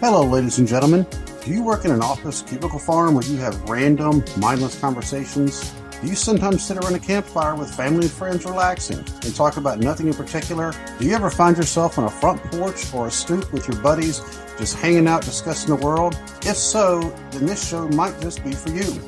Hello, ladies and gentlemen. Do you work in an office cubicle farm where you have random, mindless conversations? Do you sometimes sit around a campfire with family and friends relaxing and talk about nothing in particular? Do you ever find yourself on a front porch or a stoop with your buddies just hanging out discussing the world? If so, then this show might just be for you.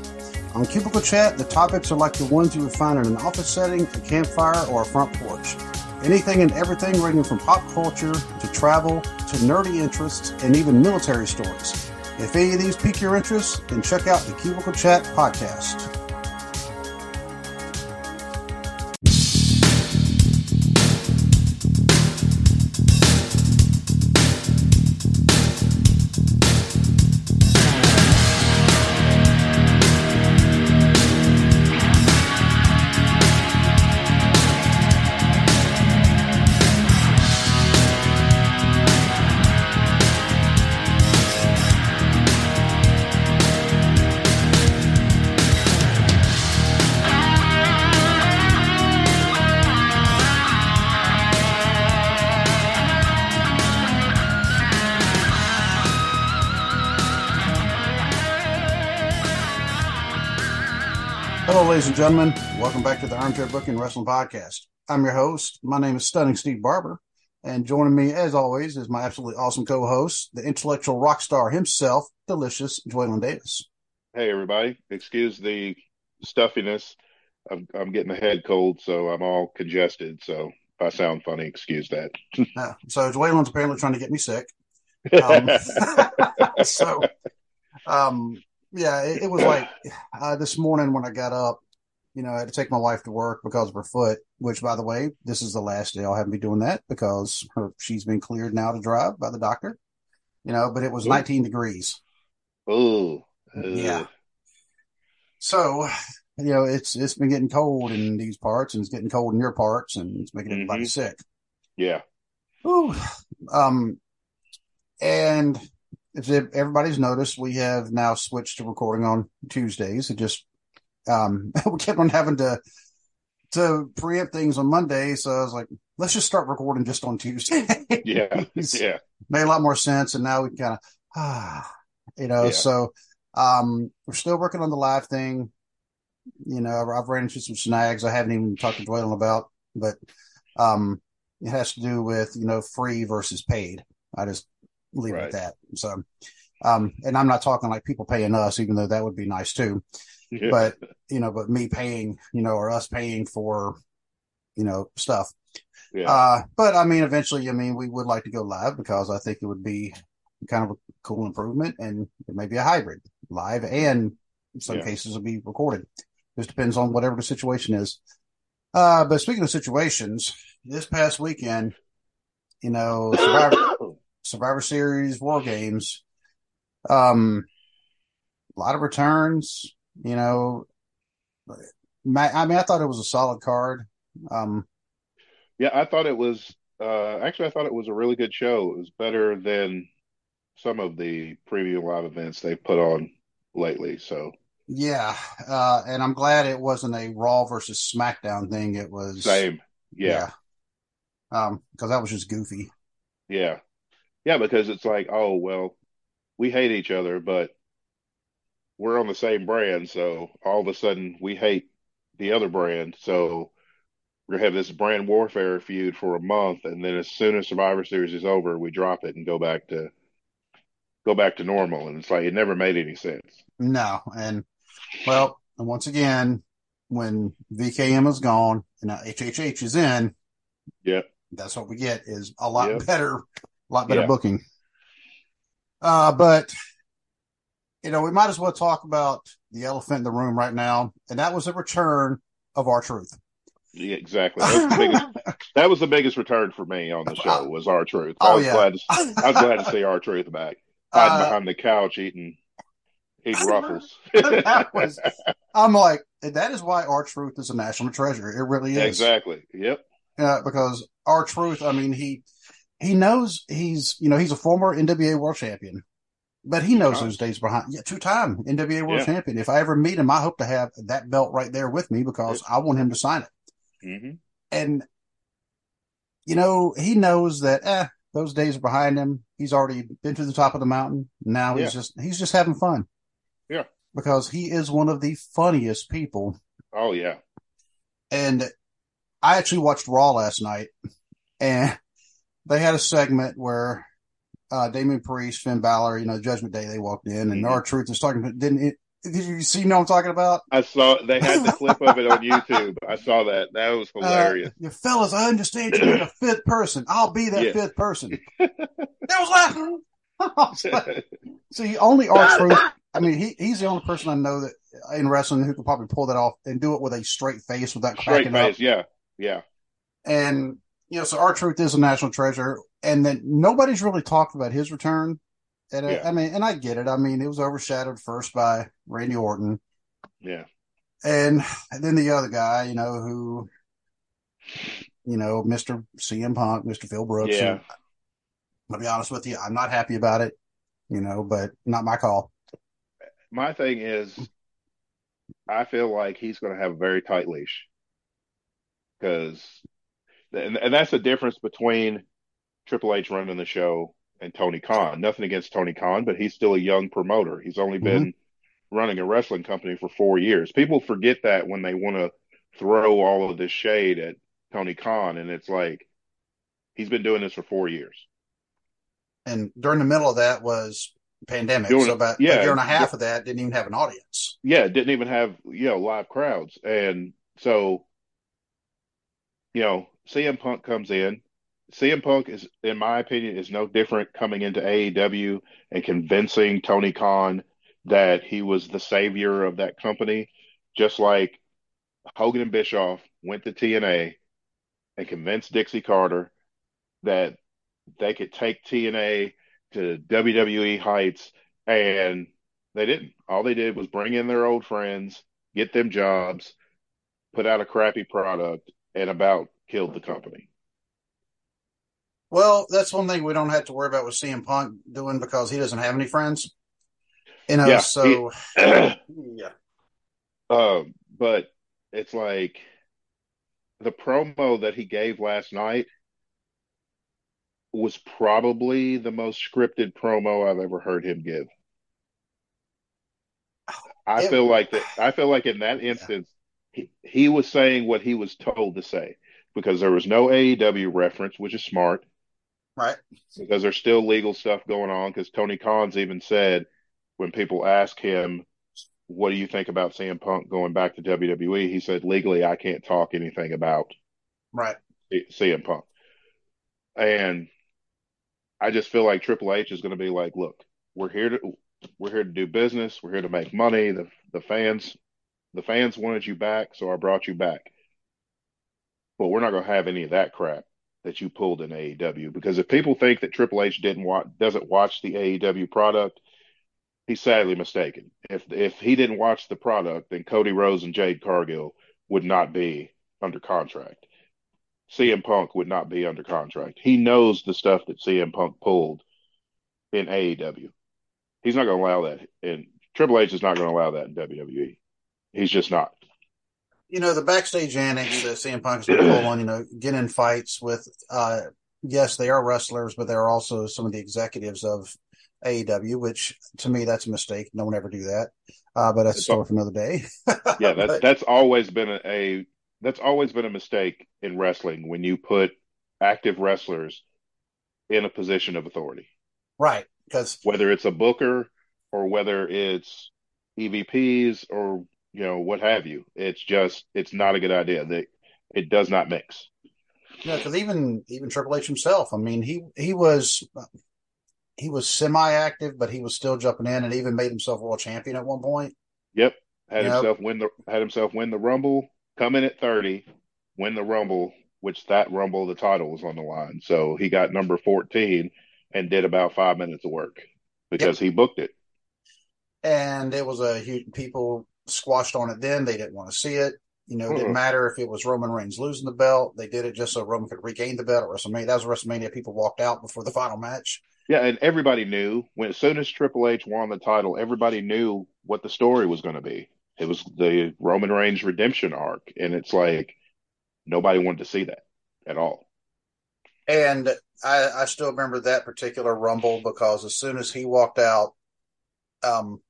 On Cubicle Chat, the topics are like the ones you would find in an office setting, a campfire, or a front porch. Anything and everything ranging from pop culture to travel to nerdy interests and even military stories. If any of these pique your interest, then check out the Cubicle Chat podcast. Ladies and gentlemen. Welcome back to the Armchair Booking Wrestling Podcast. I'm your host. My name is Stunning Steve Barber. And joining me, as always, is my absolutely awesome co host, the intellectual rock star himself, Delicious Dwaylen Davis. Hey, everybody. Excuse the stuffiness. I'm, I'm getting a head cold, so I'm all congested. So if I sound funny, excuse that. Uh, so, Dwaylen's apparently trying to get me sick. Um, so, um, yeah, it, it was like uh, this morning when I got up, you know, I had to take my wife to work because of her foot, which by the way, this is the last day I'll have me doing that because her she's been cleared now to drive by the doctor. You know, but it was Ooh. 19 degrees. Oh, Yeah. So, you know, it's it's been getting cold in these parts and it's getting cold in your parts and it's making everybody Mhm. sick. yeah. Ooh. Um, and if everybody's noticed, we have now switched to recording on Tuesdays. It just um, we kept on having to to preempt things on Monday, so I was like, let's just start recording just on Tuesday. Yeah. Yeah. made a lot more sense, and now we kind of ah, you know. Yeah. So um, we're still working on the live thing. You know, I've, ran into some snags I haven't even talked to Dwaylen about, but um, it has to do with you know free versus paid. I just leave it at that. So, um, and I'm not talking like people paying us, even though that would be nice too. Yeah. But you know, but me paying, you know, or us paying for, you know, stuff. yeah. Uh, but I mean, eventually, I mean, we would like to go live because I think it would be kind of a cool improvement and it may be a hybrid live and in some Yeah. cases will be recorded. Just depends on whatever the situation is. Uh, but speaking of situations, this past weekend, you know, Survivor, Survivor Series War Games, um, a lot of returns, you know, I mean, I thought it was a solid card. Um, yeah. I thought it was, uh, actually, I thought it was a really good show. It was better than some of the premium live events they've put on lately. So, Yeah, uh, and I'm glad it wasn't a Raw versus SmackDown thing. It was same. Yeah. yeah. Um, because that was just goofy. Yeah. Yeah. Because it's like, oh, well, we hate each other, but we're on the same brand. So all of a sudden we hate the other brand. So we're gonna have this brand warfare feud for a month, and then as soon as Survivor Series is over, we drop it and go back to go back to normal. And it's like it never made any sense. No, and well, and once again, when VKM is gone and now HHH is in, Yeah. that's what we get is a lot Yep. better, a lot better Yeah. booking. Uh, but you know, we might as well talk about the elephant in the room right now, and that was the return of R-Truth. Yeah, exactly. That was, the biggest, that was the biggest return for me on the show was R-Truth. I Oh, was yeah. glad to, I was glad to see R-Truth back. Hiding Uh, behind the couch eating eating ruffles. that was, I'm like, that is why R-Truth is a national treasure. It really is. exactly. Yep. Yeah, because R-Truth, I mean, he he knows he's you know he's a former NWA world champion, but he knows those days behind. Yeah, two time NWA world Yeah. champion. If I ever meet him, I hope to have that belt right there with me because I want him to sign it. hmm And you know, he knows that. Eh, those days are behind him. He's already been to the top of the mountain. Now he's yeah. just he's just having fun. Yeah. Because he is one of the funniest people. Oh yeah. And I actually watched Raw last night and they had a segment where uh Damian Priest, Finn Balor, you know, Judgment Day, they walked in and mm-hmm. R-Truth is talking didn't it did you see you know what I'm talking about? I saw they had the clip of it on YouTube. I saw that. That was uh, hilarious. Uh, fellas, I understand you're a fifth person. I'll be that yeah. fifth person. that was laughing. see, only R-Truth. I mean, he, he's the only person I know that in wrestling who could probably pull that off and do it with a straight face without cracking face, up. Yeah, yeah. And you know, so R-Truth is a national treasure, and then nobody's really talked about his return. And yeah. I, I, mean, and I get it. I mean, it was overshadowed first by Randy Orton. Yeah. And, and then the other guy, you know, who, you know, Mr. CM Punk, Mr. Phil Brooks. Yeah. I'll be honest with you, I'm not happy about it, you know, but not my call. My thing is, I feel like he's going to have a very tight leash because, and, and that's the difference between Triple H running the show and Tony Khan. Nothing against Tony Khan, but he's still a young promoter. He's only been mm-hmm. running a wrestling company for four years. People forget that when they want to throw all of this shade at Tony Khan, and it's like he's been doing this for four years. And during the middle of that was pandemic. Doing, so about yeah, a year and a half of that didn't even have an audience. Yeah, didn't even have you know live crowds, and so you know CM Punk comes in CM Punk is, in my opinion, is no different coming into AEW and convincing Tony Khan that he was the savior of that company, just like Hogan and Bischoff went to TNA and convinced Dixie Carter that they could take TNA to WWE heights, and they didn't. All they did was bring in their old friends, get them jobs, put out a crappy product, and about killed the company. Well, that's one thing we don't have to worry about with CM Punk doing because he doesn't have any friends. You know, yeah, so he, yeah. Um, but it's like the promo that he gave last night was probably the most scripted promo I've ever heard him give. I it, feel like that. I feel like in that instance, yeah. he, he was saying what he was told to say because there was no AEW reference, which is smart. Right. Because there's still legal stuff going on. Because Tony Khan's even said when people ask him, what do you think about CM Punk going back to WWE? He said, legally, I can't talk anything about right CM Punk. And I just feel like Triple H is going to be like, look, we're here to we're here to do business. We're here to make money. The the fans the fans wanted you back, so I brought you back. But we're not going to have any of that crap that you pulled in AEW. Because if people think that Triple H didn't watch, doesn't watch the AEW product, he's sadly mistaken. If if he didn't watch the product, then Cody Rhodes and Jade Cargill would not be under contract. CM Punk would not be under contract. He knows the stuff that CM Punk pulled in AEW. He's not going to allow that, and Triple H is not going to allow that in WWE. He's just not you know, the backstage annex that CM Punk's been pulling, on, you know, getting in fights with, uh, yes, they are wrestlers, but they're also some of the executives of AEW, which to me, that's a mistake. No one ever do that. Uh, but that's a story for another day. yeah, that's, but, that's always been a, a, that's always been a mistake in wrestling when you put active wrestlers in a position of authority. Right. Because whether it's a booker or whether it's EVPs or you know, what have you. It's just, it's not a good idea. That it does not mix. Yeah, because even even Triple H himself, I mean, he he was he was semi-active, but he was still jumping in, and even made himself world champion at one point. Yep, had you himself know? win the had himself win the Rumble, come in at thirty, win the Rumble, which that Rumble the title was on the line. So he got number fourteen and did about five minutes of work because yep. he booked it. And it was a huge people squashed on it then. They didn't want to see it. You know, it didn't matter if it was Roman Reigns losing the belt. They did it just so Roman could regain the belt at WrestleMania. That was WrestleMania. People walked out before the final match. Yeah, and everybody knew when as soon as Triple H won the title, everybody knew what the story was going to be. It was the Roman Reigns redemption arc, and it's like nobody wanted to see that at all. And I, I still remember that particular rumble because as soon as he walked out, um,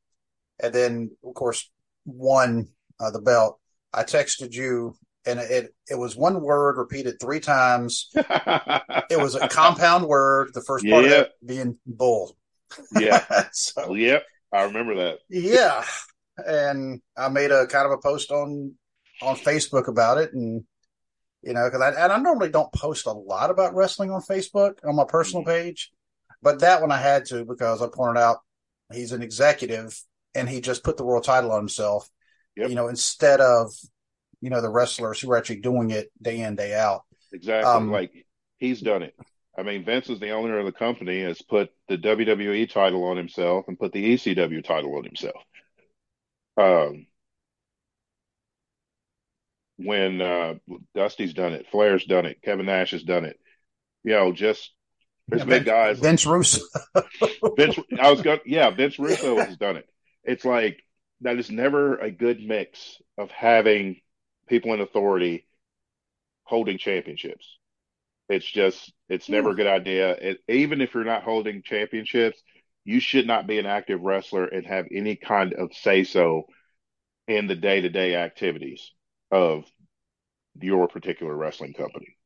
and then of course won uh, the belt, I texted you, and it it was one word repeated three times. it was a compound word. The first part yeah. of it being bull. Yeah. so, yep. I remember that. Yeah. And I made a kind of a post on on Facebook about it, and you know, because I and I normally don't post a lot about wrestling on Facebook on my personal mm-hmm. page, but that one I had to because I pointed out he's an executive and he just put the world title on himself. Yep. You know, instead of you know the wrestlers who are actually doing it day in day out. Exactly, um, like he's done it. I mean, Vince is the owner of the company, has put the WWE title on himself and put the ECW title on himself. Um, when uh, Dusty's done it, Flair's done it, Kevin Nash has done it. You know, just there's yeah, big guys. Vince Russo. Vince, I was going, yeah, Vince Russo has done it. It's like that is never a good mix of having people in authority holding championships. It's just, it's never a good idea. It, even if you're not holding championships, you should not be an active wrestler and have any kind of say so in the day to day activities of your particular wrestling company.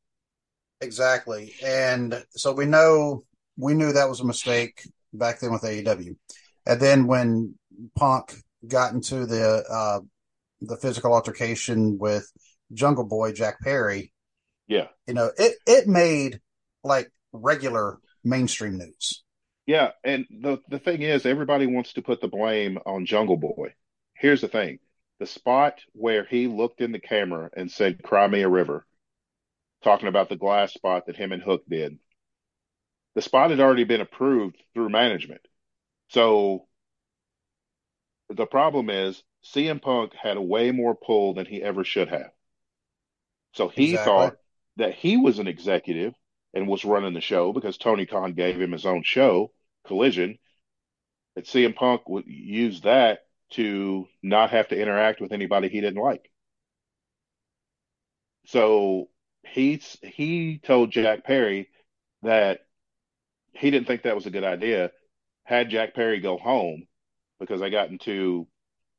Exactly. And so we know, we knew that was a mistake back then with AEW. And then when Punk got into the, uh, the physical altercation with Jungle Boy, Jack Perry, yeah. You know, it, it made like regular mainstream news. Yeah. And the, the thing is, everybody wants to put the blame on Jungle Boy. Here's the thing the spot where he looked in the camera and said, Cry me a river, talking about the glass spot that him and Hook did, the spot had already been approved through management. So the problem is CM Punk had a way more pull than he ever should have. So he exactly. thought that he was an executive and was running the show because Tony Khan gave him his own show, Collision. That CM Punk would use that to not have to interact with anybody he didn't like. So he he told Jack Perry that he didn't think that was a good idea. Had Jack Perry go home because they got into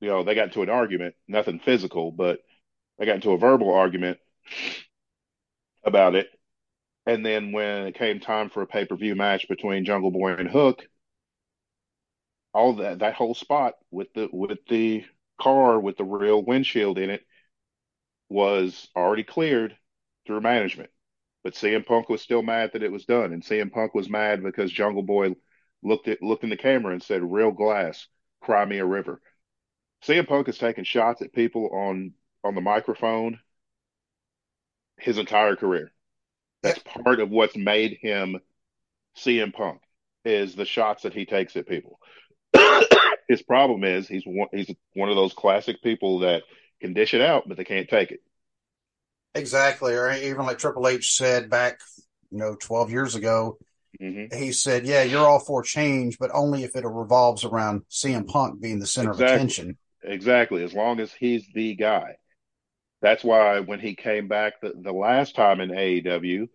you know they got into an argument, nothing physical, but they got into a verbal argument about it. And then when it came time for a pay per view match between Jungle Boy and Hook, all that that whole spot with the with the car with the real windshield in it was already cleared through management. But CM Punk was still mad that it was done, and CM Punk was mad because Jungle Boy looked at looked in the camera and said, "Real glass, cry me a river." CM Punk has taken shots at people on on the microphone his entire career. That's part of what's made him CM Punk is the shots that he takes at people. his problem is he's one, he's one of those classic people that can dish it out, but they can't take it. Exactly, or even like Triple H said back, you know, twelve years ago. Mm-hmm. He said, "Yeah, you're all for change, but only if it revolves around CM Punk being the center exactly. of attention." Exactly, as long as he's the guy. That's why when he came back the, the last time in AEW,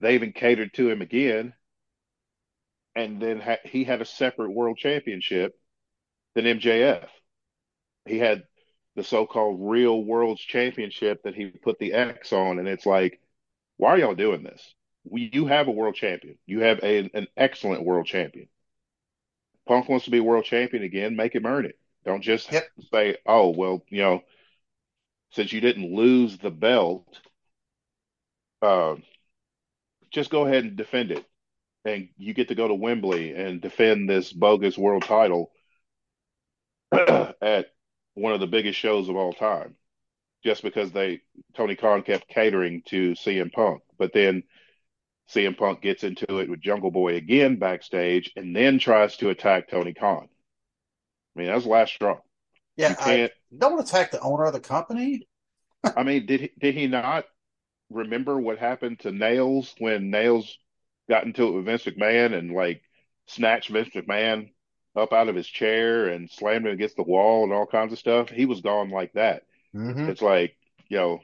they even catered to him again. And then ha- he had a separate world championship than MJF. He had the so-called real world's championship that he put the X on, and it's like, why are y'all doing this? We, you have a world champion. You have a, an excellent world champion. Punk wants to be world champion again. Make him earn it. Don't just yep. say, "Oh, well, you know, since you didn't lose the belt, uh, just go ahead and defend it. And you get to go to Wembley and defend this bogus world title at one of the biggest shows of all time. Just because they Tony Khan kept catering to CM Punk. But then CM Punk gets into it with Jungle Boy again backstage and then tries to attack Tony Khan. I mean, that's the last straw. Yeah, you can't, I don't attack the owner of the company. I mean, did he, did he not remember what happened to Nailz when Nailz got into it with Vince McMahon and like snatched Vince McMahon up out of his chair and slammed him against the wall and all kinds of stuff? He was gone like that. Mm-hmm. It's like, you know,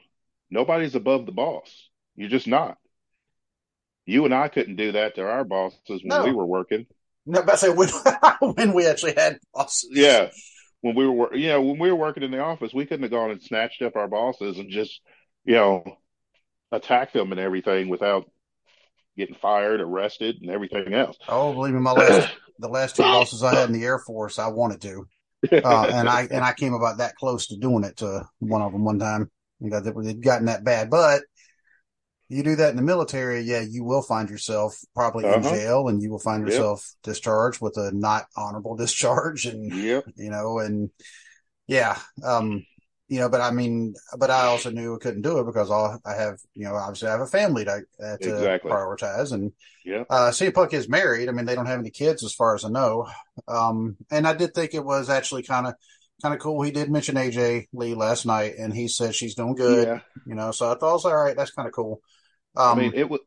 nobody's above the boss. You're just not. You and I couldn't do that to our bosses when no. we were working. No, but I say when, when we actually had bosses. Yeah, when we were, you know, when we were working in the office, we couldn't have gone and snatched up our bosses and just, you know, attack them and everything without getting fired, arrested, and everything else. Oh, believe me, my last the last two bosses I had in the Air Force, I wanted to, uh, and I and I came about that close to doing it to one of them one time. It had gotten that bad, but you do that in the military, yeah, you will find yourself probably uh-huh. in jail, and you will find yourself yep. discharged with a not honorable discharge, and yep. you know, and yeah, um, you know, but I mean, but I also knew I couldn't do it because all I have, you know, obviously I have a family to, uh, to exactly. prioritize. And yeah, uh, CM Punk is married. I mean, they don't have any kids as far as I know. Um, and I did think it was actually kind of, kind of cool. He did mention AJ Lee last night and he said she's doing good, yeah. you know, so I thought, was, all right, that's kind of cool. Um, I mean, it was,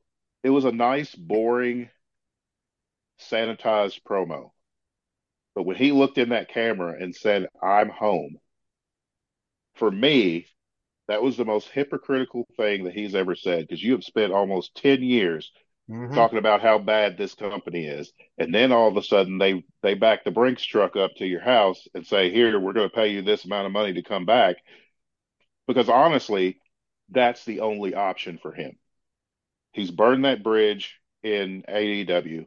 it was a nice, boring, sanitized promo. But when he looked in that camera and said, I'm home, for me, that was the most hypocritical thing that he's ever said because you have spent almost 10 years mm-hmm. talking about how bad this company is. And then all of a sudden they, they back the Brinks truck up to your house and say, here, we're going to pay you this amount of money to come back. Because honestly, that's the only option for him. He's burned that bridge in AEW.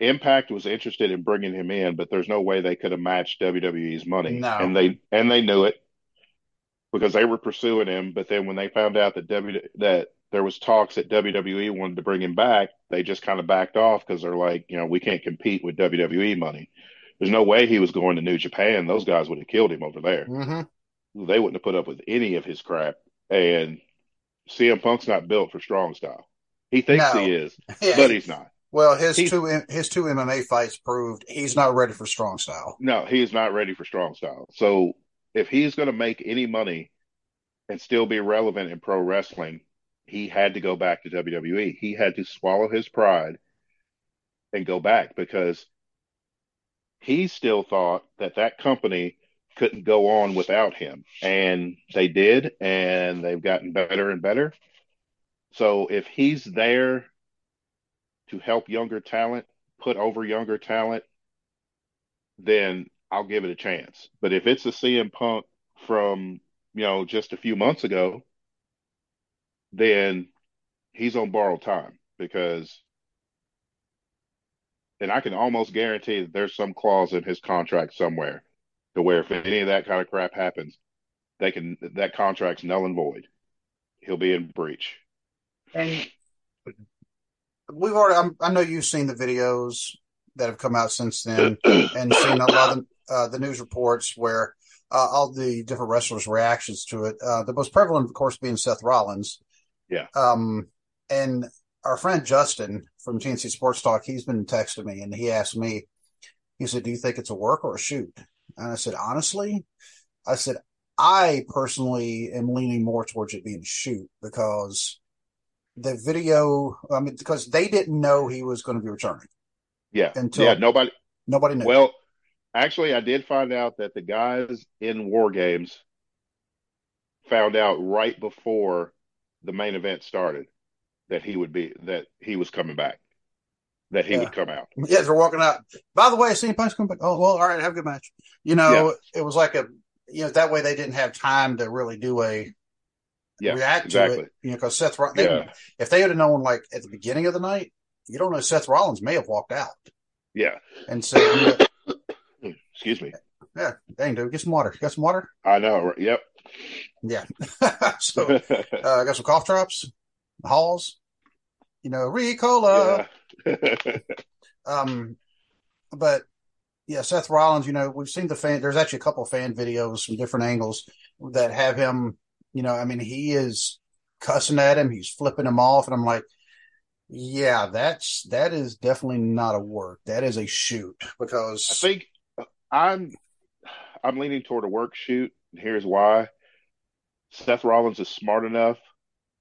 Impact was interested in bringing him in, but there's no way they could have matched WWE's money, no. and they and they knew it because they were pursuing him. But then when they found out that W that there was talks that WWE wanted to bring him back, they just kind of backed off because they're like, you know, we can't compete with WWE money. There's no way he was going to New Japan. Those guys would have killed him over there. Mm-hmm. They wouldn't have put up with any of his crap. And CM Punk's not built for strong style. He thinks no. he is, yeah, but he's not. Well, his he's, two his two MMA fights proved he's not ready for strong style. No, he is not ready for strong style. So if he's going to make any money and still be relevant in pro wrestling, he had to go back to WWE. He had to swallow his pride and go back because he still thought that that company couldn't go on without him. And they did, and they've gotten better and better. So if he's there to help younger talent, put over younger talent, then I'll give it a chance. But if it's a CM Punk from, you know, just a few months ago, then he's on borrowed time because and I can almost guarantee that there's some clause in his contract somewhere to where if any of that kind of crap happens, they can that contract's null and void. He'll be in breach. And we've already I know you've seen the videos that have come out since then and seen a lot of uh, the news reports where uh, all the different wrestlers' reactions to it. Uh, the most prevalent, of course, being Seth Rollins. Yeah. Um, and our friend Justin from TNC Sports Talk, he's been texting me and he asked me, he said, "Do you think it's a work or a shoot?" And I said, honestly, I said, I personally am leaning more towards it being a shoot because the video, I mean, because they didn't know he was going to be returning. Yeah. Until yeah, nobody, nobody knew. Well, Actually, I did find out that the guys in War Games found out right before the main event started that he would be that he was coming back, that he yeah. would come out. Yeah, they're walking out. By the way, CM Punk's come back. Oh well, all right, have a good match. You know, yeah. it was like a you know that way they didn't have time to really do a yeah, react exactly. to it. You know, because Seth, they, yeah. if they had known like at the beginning of the night, you don't know Seth Rollins may have walked out. Yeah, and so you know, Excuse me. Yeah, dang, dude, get some water. Got some water? I know. Yep. Yeah. so uh, I got some cough drops, halls, you know, Ricola. Yeah. um, but yeah, Seth Rollins. You know, we've seen the fan. There's actually a couple fan videos from different angles that have him. You know, I mean, he is cussing at him. He's flipping him off, and I'm like, yeah, that's that is definitely not a work. That is a shoot because I think I'm I'm leaning toward a work shoot. And here's why. Seth Rollins is smart enough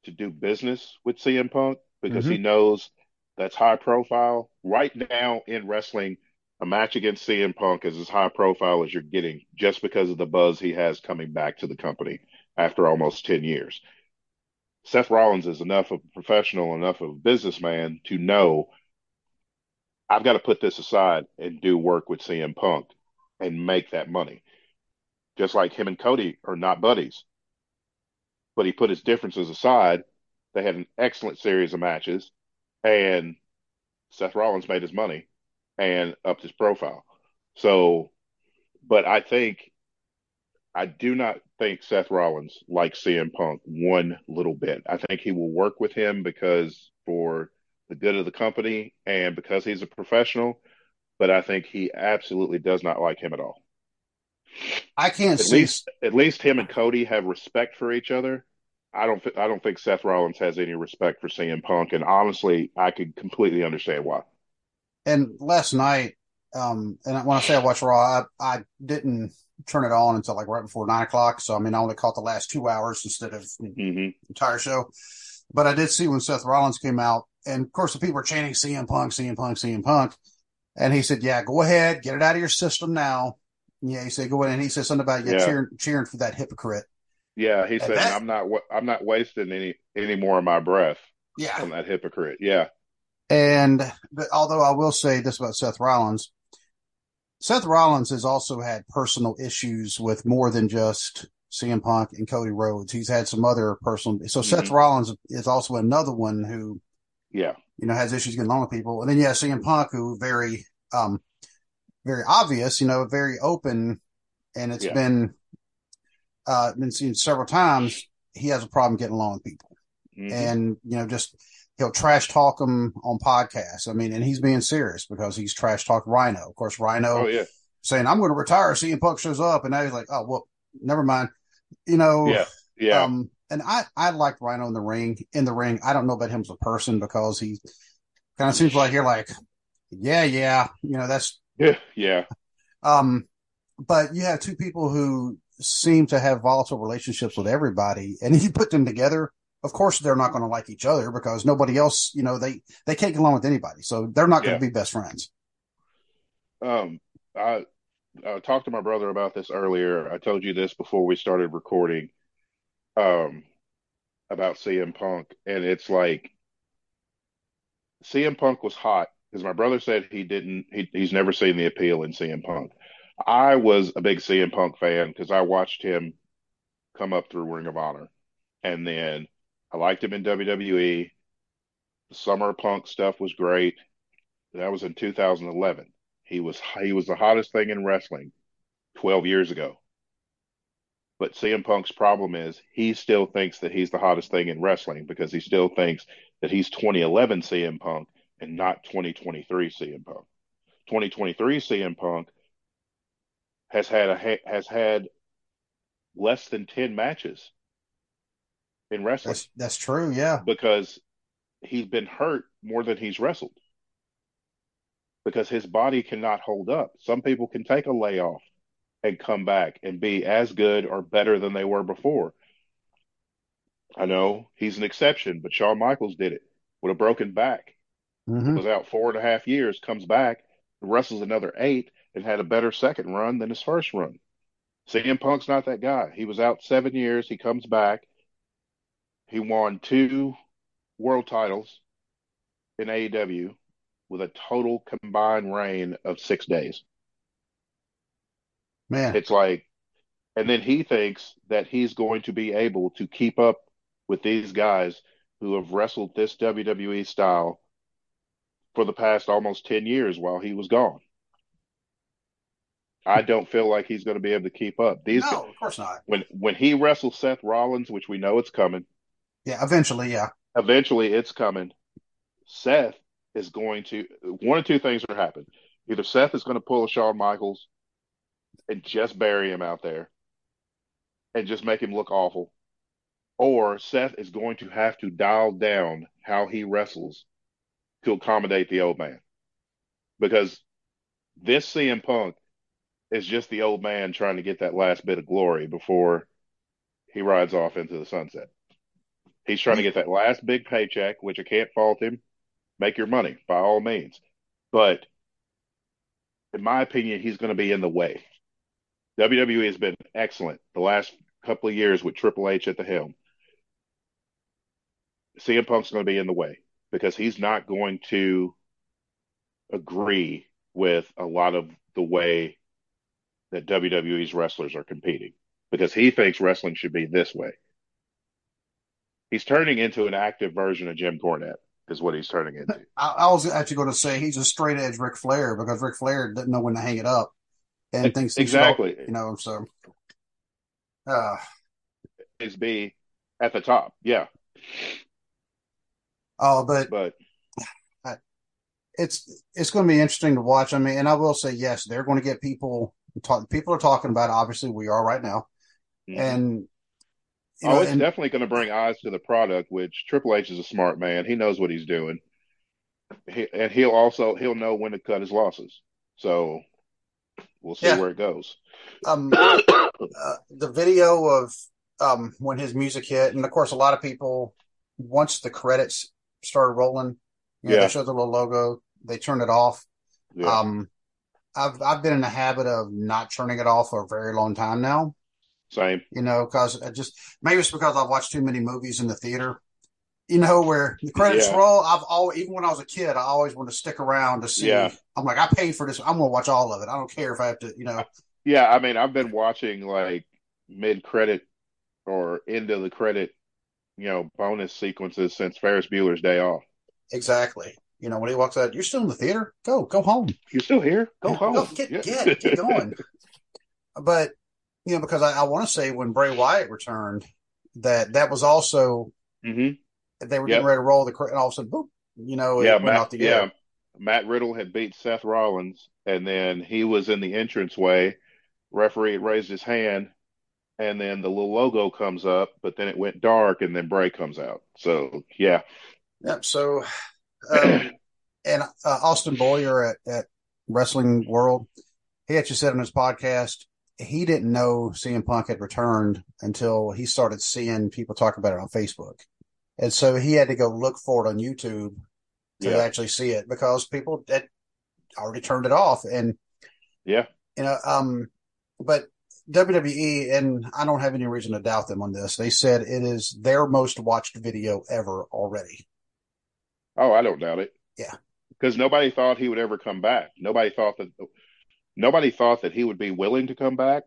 to do business with CM Punk because mm-hmm. he knows that's high profile. Right now in wrestling, a match against CM Punk is as high profile as you're getting just because of the buzz he has coming back to the company after almost 10 years. Seth Rollins is enough of a professional, enough of a businessman to know I've got to put this aside and do work with CM Punk and make that money. Just like him and Cody are not buddies, but he put his differences aside. They had an excellent series of matches, and Seth Rollins made his money and upped his profile. So, but I think I do not think Seth Rollins likes CM Punk one little bit. I think he will work with him because for the good of the company and because he's a professional, but I think he absolutely does not like him at all. I can't at see least at least him and Cody have respect for each other. I don't I don't think Seth Rollins has any respect for CM Punk, and honestly, I could completely understand why. And last night, um, and when I say I watched Raw, I, I didn't turn it on until like right before nine o'clock. So I mean, I only caught the last two hours instead of the mm-hmm. entire show. But I did see when Seth Rollins came out, and of course the people were chanting CM Punk, CM Punk, CM Punk, and he said, "Yeah, go ahead, get it out of your system now." Yeah, he said, "Go ahead," and he said something about yeah, yeah. cheering, cheering for that hypocrite. Yeah, he said, that, "I'm not, I'm not wasting any any more of my breath." Yeah, on that hypocrite. Yeah, and but although I will say this about Seth Rollins, Seth Rollins has also had personal issues with more than just CM Punk and Cody Rhodes. He's had some other personal. So mm-hmm. Seth Rollins is also another one who, yeah, you know, has issues getting along with people. And then yeah, CM Punk, who very, um, very obvious, you know, very open, and it's yeah. been, uh, been seen several times. He has a problem getting along with people, mm-hmm. and you know, just he'll trash talk him on podcasts. I mean, and he's being serious because he's trash talked Rhyno. Of course, Rhyno oh, yeah. saying, I'm going to retire. CM Punk shows up. And now he's like, oh, well, never mind. You know, yeah. Yeah. Um, and I, I like Rhyno in the ring, in the ring. I don't know about him as a person because he kind of seems like you're like, yeah, yeah, you know, that's, yeah, yeah. Um, but you have two people who seem to have volatile relationships with everybody and if you put them together of course they're not going to like each other because nobody else, you know, they they can't get along with anybody, so they're not going to yeah. be best friends. Um, I, I talked to my brother about this earlier. I told you this before we started recording. Um, about CM Punk, and it's like CM Punk was hot because my brother said he didn't. He, he's never seen the appeal in CM Punk. I was a big CM Punk fan because I watched him come up through Ring of Honor, and then I liked him in WWE. The Summer Punk stuff was great. That was in 2011. He was he was the hottest thing in wrestling 12 years ago. But CM Punk's problem is he still thinks that he's the hottest thing in wrestling because he still thinks that he's 2011 CM Punk and not 2023 CM Punk. 2023 CM Punk has had a has had less than 10 matches in wrestling. That's, that's true, yeah. Because he's been hurt more than he's wrestled. Because his body cannot hold up. Some people can take a layoff and come back and be as good or better than they were before. I know he's an exception, but Shawn Michaels did it with a broken back. Mm-hmm. Was out four and a half years, comes back, wrestles another eight, and had a better second run than his first run. CM Punk's not that guy. He was out seven years. He comes back. He won two world titles in AEW with a total combined reign of six days. Man. It's like, and then he thinks that he's going to be able to keep up with these guys who have wrestled this WWE style for the past almost 10 years while he was gone. I hmm. don't feel like he's going to be able to keep up. These no, of course not. When when he wrestles Seth Rollins, which we know it's coming, yeah, eventually, yeah. Eventually, it's coming. Seth is going to one or two things are happen. Either Seth is going to pull a Shawn Michaels and just bury him out there and just make him look awful, or Seth is going to have to dial down how he wrestles to accommodate the old man. Because this CM Punk is just the old man trying to get that last bit of glory before he rides off into the sunset. He's trying to get that last big paycheck, which I can't fault him. Make your money by all means. But in my opinion, he's going to be in the way. WWE has been excellent the last couple of years with Triple H at the helm. CM Punk's going to be in the way because he's not going to agree with a lot of the way that WWE's wrestlers are competing because he thinks wrestling should be this way. He's turning into an active version of Jim Cornette, is what he's turning into. I, I was actually going to say he's a straight edge Ric Flair because Ric Flair didn't know when to hang it up and it, thinks exactly, you know, so. Uh, is be at the top, yeah. Oh, but but it's it's going to be interesting to watch. I mean, and I will say yes, they're going to get people. Talk, people are talking about. It. Obviously, we are right now, mm-hmm. and oh, know, it's and, definitely going to bring eyes to the product. Which Triple H is a smart man. He knows what he's doing, he, and he'll also he'll know when to cut his losses. So we'll see yeah. where it goes. Um, uh, the video of um when his music hit, and of course, a lot of people once the credits started rolling, you know, yeah. they showed the little logo, they turned it off. Yeah. Um, I've I've been in the habit of not turning it off for a very long time now. Same. You know, because I just maybe it's because I've watched too many movies in the theater. You know, where the credits yeah. roll. I've always, even when I was a kid, I always wanted to stick around to see. Yeah. I'm like, I paid for this. I'm going to watch all of it. I don't care if I have to. You know. Yeah, I mean, I've been watching like mid credit or end of the credit, you know, bonus sequences since Ferris Bueller's Day Off. Exactly. You know, when he walks out, you're still in the theater. Go, go home. You're still here. Go home. Go, get, yeah. get, get going. but you know, because I, I want to say when Bray Wyatt returned, that that was also mm-hmm. they were yep. getting ready to roll the cr and all of a sudden, boom, you know, yeah, Matt, yeah. Matt Riddle had beat Seth Rollins, and then he was in the entrance way. Referee raised his hand, and then the little logo comes up, but then it went dark, and then Bray comes out. So yeah, Yep. So, um, and uh, Austin Boyer at, at Wrestling World, he actually said on his podcast he didn't know CM Punk had returned until he started seeing people talk about it on Facebook, and so he had to go look for it on YouTube to yeah. actually see it because people had already turned it off. And yeah, you know, um, but WWE, and I don't have any reason to doubt them on this. They said it is their most watched video ever already. Oh, I don't doubt it. Yeah. Because nobody thought he would ever come back. Nobody thought that nobody thought that he would be willing to come back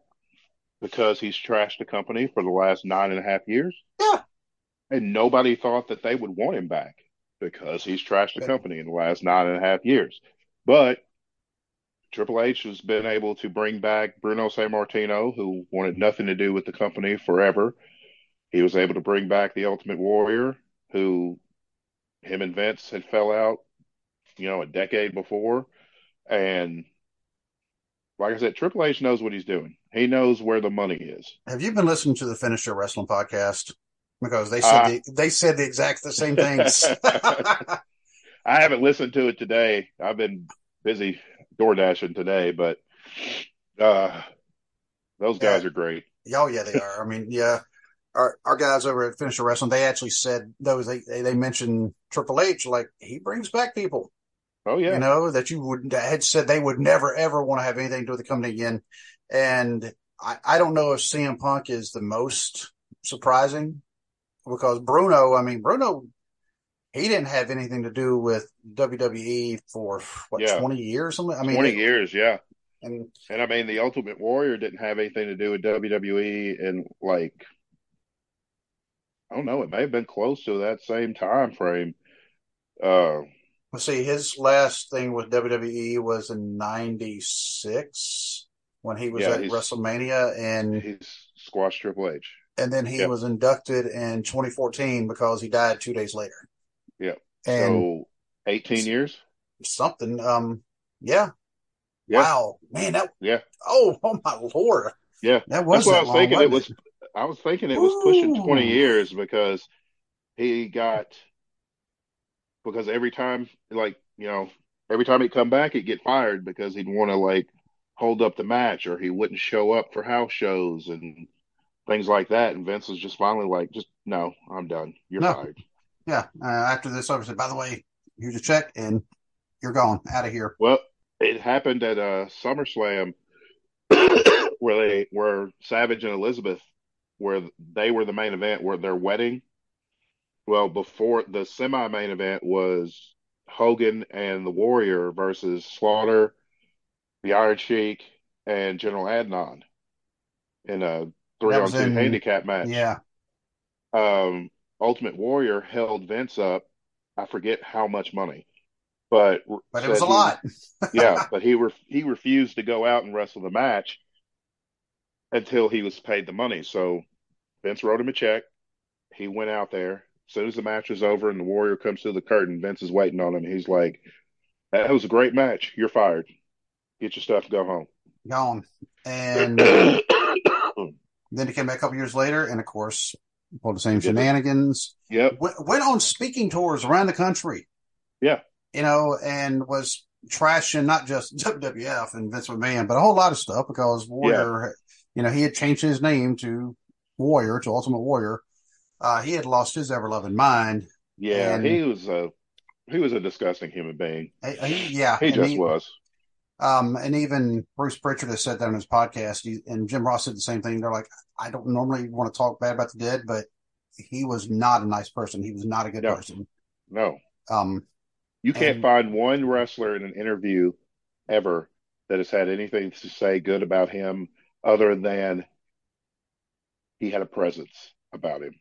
because he's trashed the company for the last nine and a half years. Yeah. And nobody thought that they would want him back because he's trashed the company in the last nine and a half years. But Triple H has been able to bring back Bruno Sammartino, who wanted nothing to do with the company forever. He was able to bring back the Ultimate Warrior, who him and Vince had fell out, you know, a decade before. And like I said, Triple H knows what he's doing. He knows where the money is. Have you been listening to the Finisher Wrestling podcast? Because they said uh, the, they said the exact the same things. I haven't listened to it today. I've been busy door dashing today, but uh, those guys yeah. are great. Oh yeah, they are. I mean, yeah, our our guys over at Finisher Wrestling, they actually said those they they mentioned Triple H like he brings back people. Oh yeah, you know that you would had said they would never ever want to have anything to do with the company again, and I I don't know if CM Punk is the most surprising because Bruno, I mean Bruno, he didn't have anything to do with WWE for what yeah. twenty years something. I mean twenty years, yeah. And, and I mean, the Ultimate Warrior didn't have anything to do with WWE and like I don't know. It may have been close to that same time frame. Uh, Let's see. His last thing with WWE was in '96 when he was yeah, at WrestleMania, and he's squashed Triple H. And then he yep. was inducted in 2014 because he died two days later. Yeah. And so 18 years. Something. Um. Yeah. yeah. Wow, man. That. Yeah. Oh, oh my lord. Yeah. That was. That's what I was thinking. It was I was thinking it was pushing 20 years because he got because every time like you know every time he'd come back he'd get fired because he'd want to like hold up the match or he wouldn't show up for house shows and things like that. And Vince was just finally like just no I'm done. You're no. fired. Yeah uh, after this obviously by the way here's a check and you're gone out of here. Well it happened at uh SummerSlam where they were Savage and Elizabeth where they were the main event, where their wedding, Well, before the semi main event was Hogan and the Warrior versus Slaughter, the Iron Sheik, and General Adnan in a three on two in, handicap match. Yeah. Um, Ultimate Warrior held Vince up. I forget how much money, but but it was a lot. yeah, but he re- he refused to go out and wrestle the match until he was paid the money. So Vince wrote him a check. He went out there. As soon as the match is over and the Warrior comes through the curtain, Vince is waiting on him. He's like, "That was a great match. You're fired. Get your stuff. Go home." Gone. And then he came back a couple years later, and of course, pulled the same shenanigans. Yep. went on speaking tours around the country. Yeah. You know, and was trashing not just WWF and Vince McMahon, but a whole lot of stuff because Warrior, yeah. you know, he had changed his name to Warrior to Ultimate Warrior. Uh, he had lost his ever loving mind. Yeah, he was a he was a disgusting human being. He, yeah, he just he, was. Um, and even Bruce Pritchard has said that on his podcast, he, and Jim Ross said the same thing. They're like, I don't normally want to talk bad about the dead, but he was not a nice person. He was not a good no. person. No. Um, you can't and, find one wrestler in an interview ever that has had anything to say good about him other than he had a presence about him.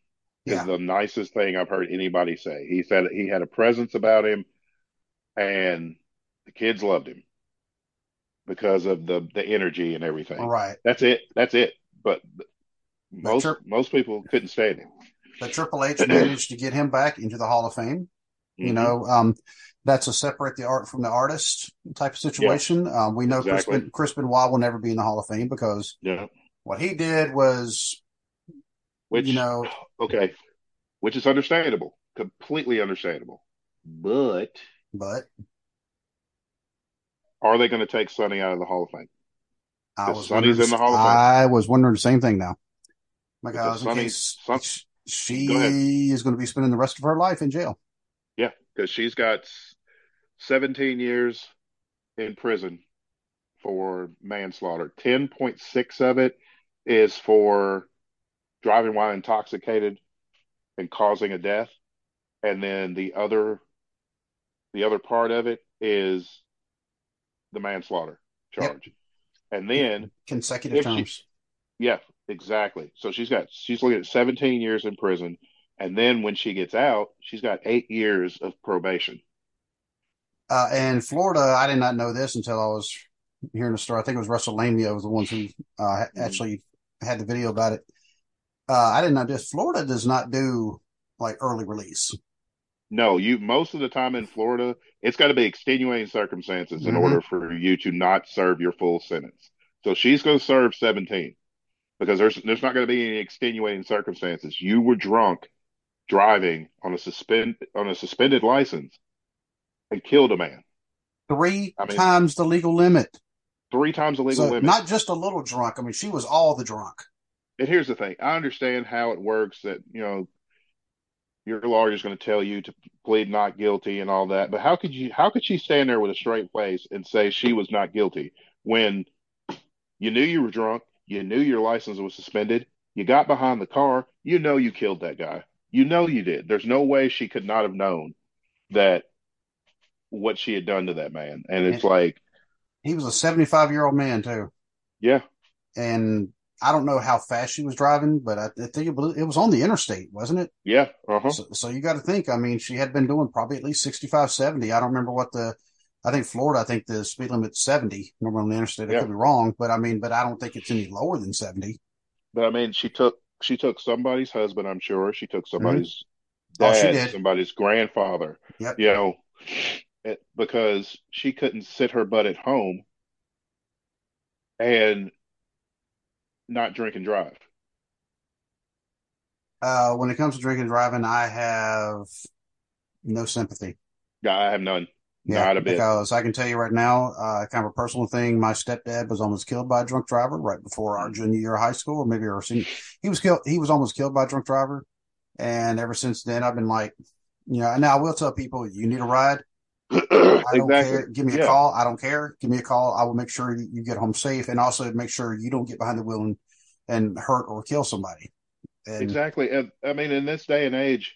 Yeah. Is the nicest thing I've heard anybody say. He said he had a presence about him, and the kids loved him because of the the energy and everything. Right. That's it. That's it. But most tri- most people couldn't stand him. But Triple H managed to get him back into the Hall of Fame. Mm-hmm. You know, um, that's a separate the art from the artist type of situation. Yeah, um, we know exactly. Chris, ben, Chris Benoit will never be in the Hall of Fame because yeah. what he did was, which you know, okay, which is understandable, completely understandable. But but are they going to take Sunny out of the Hall of Fame? I was Sunny's in the Hall of Fame. I was wondering the same thing now. Because Sunny, Sun, she is going to be spending the rest of her life in jail. Yeah, because she's got 17 years in prison for manslaughter. 10.6 of it is for driving while intoxicated and causing a death. And then the other the other part of it is the manslaughter charge. Yep. And then consecutive terms. She, yeah, exactly. So she's got she's looking at 17 years in prison. And then when she gets out, she's got eight years of probation. Uh, and Florida, I did not know this until I was hearing the story. I think it was Russell WrestleMania was the ones who uh, mm-hmm. actually had the video about it. Uh, I didn't know this. Florida does not do like early release. No, you most of the time in Florida, it's got to be extenuating circumstances in mm-hmm. order for you to not serve your full sentence. So she's going to serve 17 because there's there's not going to be any extenuating circumstances. You were drunk driving on a suspend on a suspended license and killed a man. Three I mean, times the legal limit. Three times the legal so limit. Not just a little drunk. I mean, she was all the drunk. And here's the thing: I understand how it works. That you know your lawyer is going to tell you to plead not guilty and all that. But how could you? How could she stand there with a straight face and say she was not guilty when you knew you were drunk, you knew your license was suspended, you got behind the car, you know you killed that guy, you know you did. There's no way she could not have known that what she had done to that man. And it's like he was a 75 year old man too. Yeah. And I don't know how fast she was driving, but I, I think it, it, was on the interstate, wasn't it? Yeah. Uh-huh. So, so you got to think, I mean, she had been doing probably at least 65, 70. I don't remember what the, I think Florida, I think the speed limit's 70 normally on the interstate. I could be wrong, but I mean, but I don't think it's any lower than 70. But I mean, she took, she took somebody's husband, I'm sure. She took mm-hmm. somebody's mm-hmm. dad, oh, somebody's grandfather, yep. you know, it, because she couldn't sit her butt at home and not drink and drive? Uh, when it comes to drinking and driving, I have no sympathy. Yeah, I have none. Yeah, Not a bit. because I can tell you right now, uh, kind of a personal thing. My stepdad was almost killed by a drunk driver right before our junior year of high school, or maybe our senior. He was killed. He was almost killed by a drunk driver, and ever since then, I've been like, you know. Now I will tell people, you need a ride. I don't exactly. care. Give me a yeah. call. I don't care. Give me a call. I will make sure you get home safe, and also make sure you don't get behind the wheel and, and hurt or kill somebody. And, exactly. I mean, in this day and age,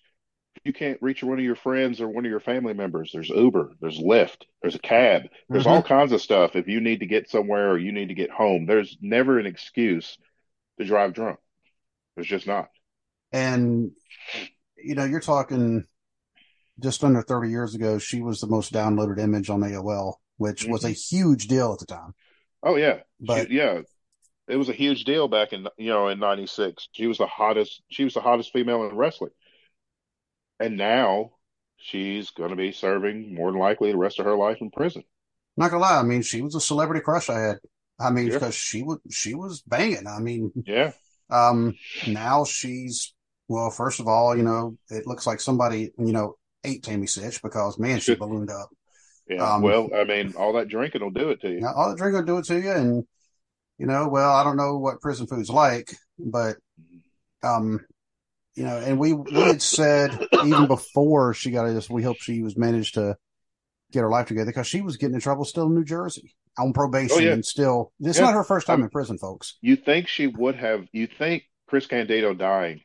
you can't reach one of your friends or one of your family members, there's Uber, there's Lyft, there's a cab, there's mm-hmm. all kinds of stuff. If you need to get somewhere or you need to get home, there's never an excuse to drive drunk. There's just not. And you know, you're talking just under 30 years ago, she was the most downloaded image on AOL, which mm-hmm. was a mm-hmm. huge deal at the time. Oh yeah, but she, yeah, it was a huge deal back in you know in '96. She was the hottest. She was the hottest female in wrestling, and now she's going to be serving more than likely the rest of her life in prison. Not gonna lie, I mean, she was a celebrity crush I had. I mean, because she was she was banging. I mean, yeah. Um, now she's well. First of all, you know, it looks like somebody you know ate Tammy Sytch because man, she ballooned up. Yeah. Um, well, I mean, all that drinking will do it to you. All that drinking will do it to you, and you know, well, I don't know what prison food's like, but um, you know, and we we had said even before she got this, we hope she was managed to get her life together because she was getting in trouble still in New Jersey on probation oh, yeah. and still. It's yeah. not her first time in prison, folks. You think she would have? You think Chris Candido dying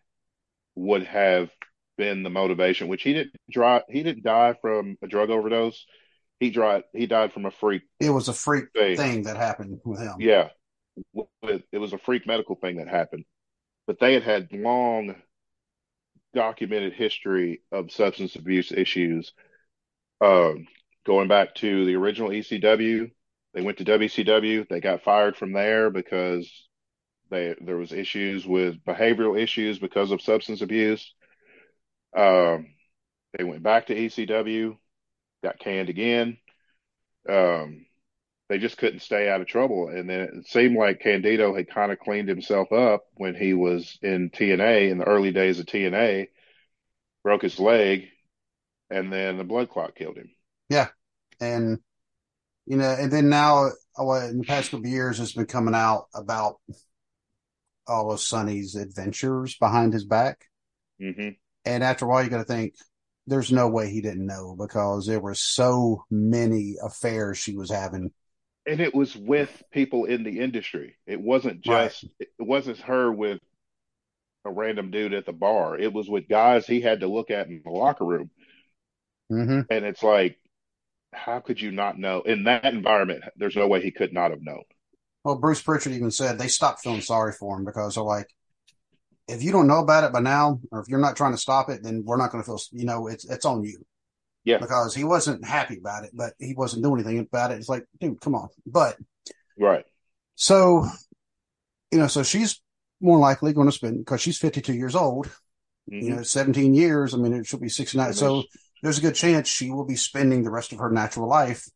would have been the motivation? Which he didn't die. He didn't die from a drug overdose. He died. He died from a freak. It was a freak thing, thing that happened with him. Yeah, it was a freak medical thing that happened, but they had had long documented history of substance abuse issues. Um, going back to the original ECW, they went to WCW. They got fired from there because they there was issues with behavioral issues because of substance abuse. Um, they went back to ECW, got canned again. Um, they just couldn't stay out of trouble. And then it seemed like Candido had kind of cleaned himself up when he was in TNA in the early days of TNA, broke his leg, and then the blood clot killed him. Yeah. And, you know, and then now, oh, in the past couple years, it's been coming out about all of Sunny's adventures behind his back. Mm-hmm. And after a while, you got to think, there's no way he didn't know because there were so many affairs she was having and it was with people in the industry. It wasn't just right. it wasn't her with a random dude at the bar. It was with guys he had to look at in the locker room. Mm-hmm. And it's like, how could you not know in that environment? There's no way he could not have known. Well, Bruce Pritchard even said they stopped feeling sorry for him because they're like, if you don't know about it by now, or if you're not trying to stop it, then we're not going to feel. You know, it's it's on you. Yeah. Because he wasn't happy about it, but he wasn't doing anything about it. It's like, dude, come on. But right. So, you know, so she's more likely going to spend because she's 52 years old. Mm-hmm. You know, 17 years. I mean, it should be 69. So there's a good chance she will be spending the rest of her natural life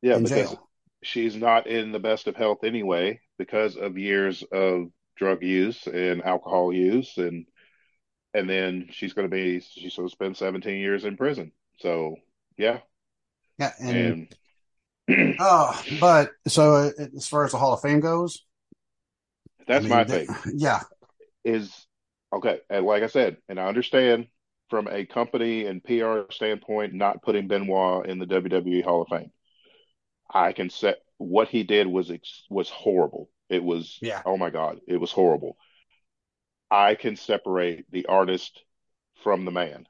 yeah, in jail. She's not in the best of health anyway because of years of drug use and alcohol use and and then she's going to be she's going to spend 17 years in prison so yeah, yeah, and, and oh, but so uh, as far as the Hall of Fame goes, that's I mean, my thing. Yeah, is okay. And like I said, and I understand from a company and PR standpoint, not putting Benoit in the WWE Hall of Fame. I can say what he did was was horrible. It was yeah. Oh my god, it was horrible. I can separate the artist from the man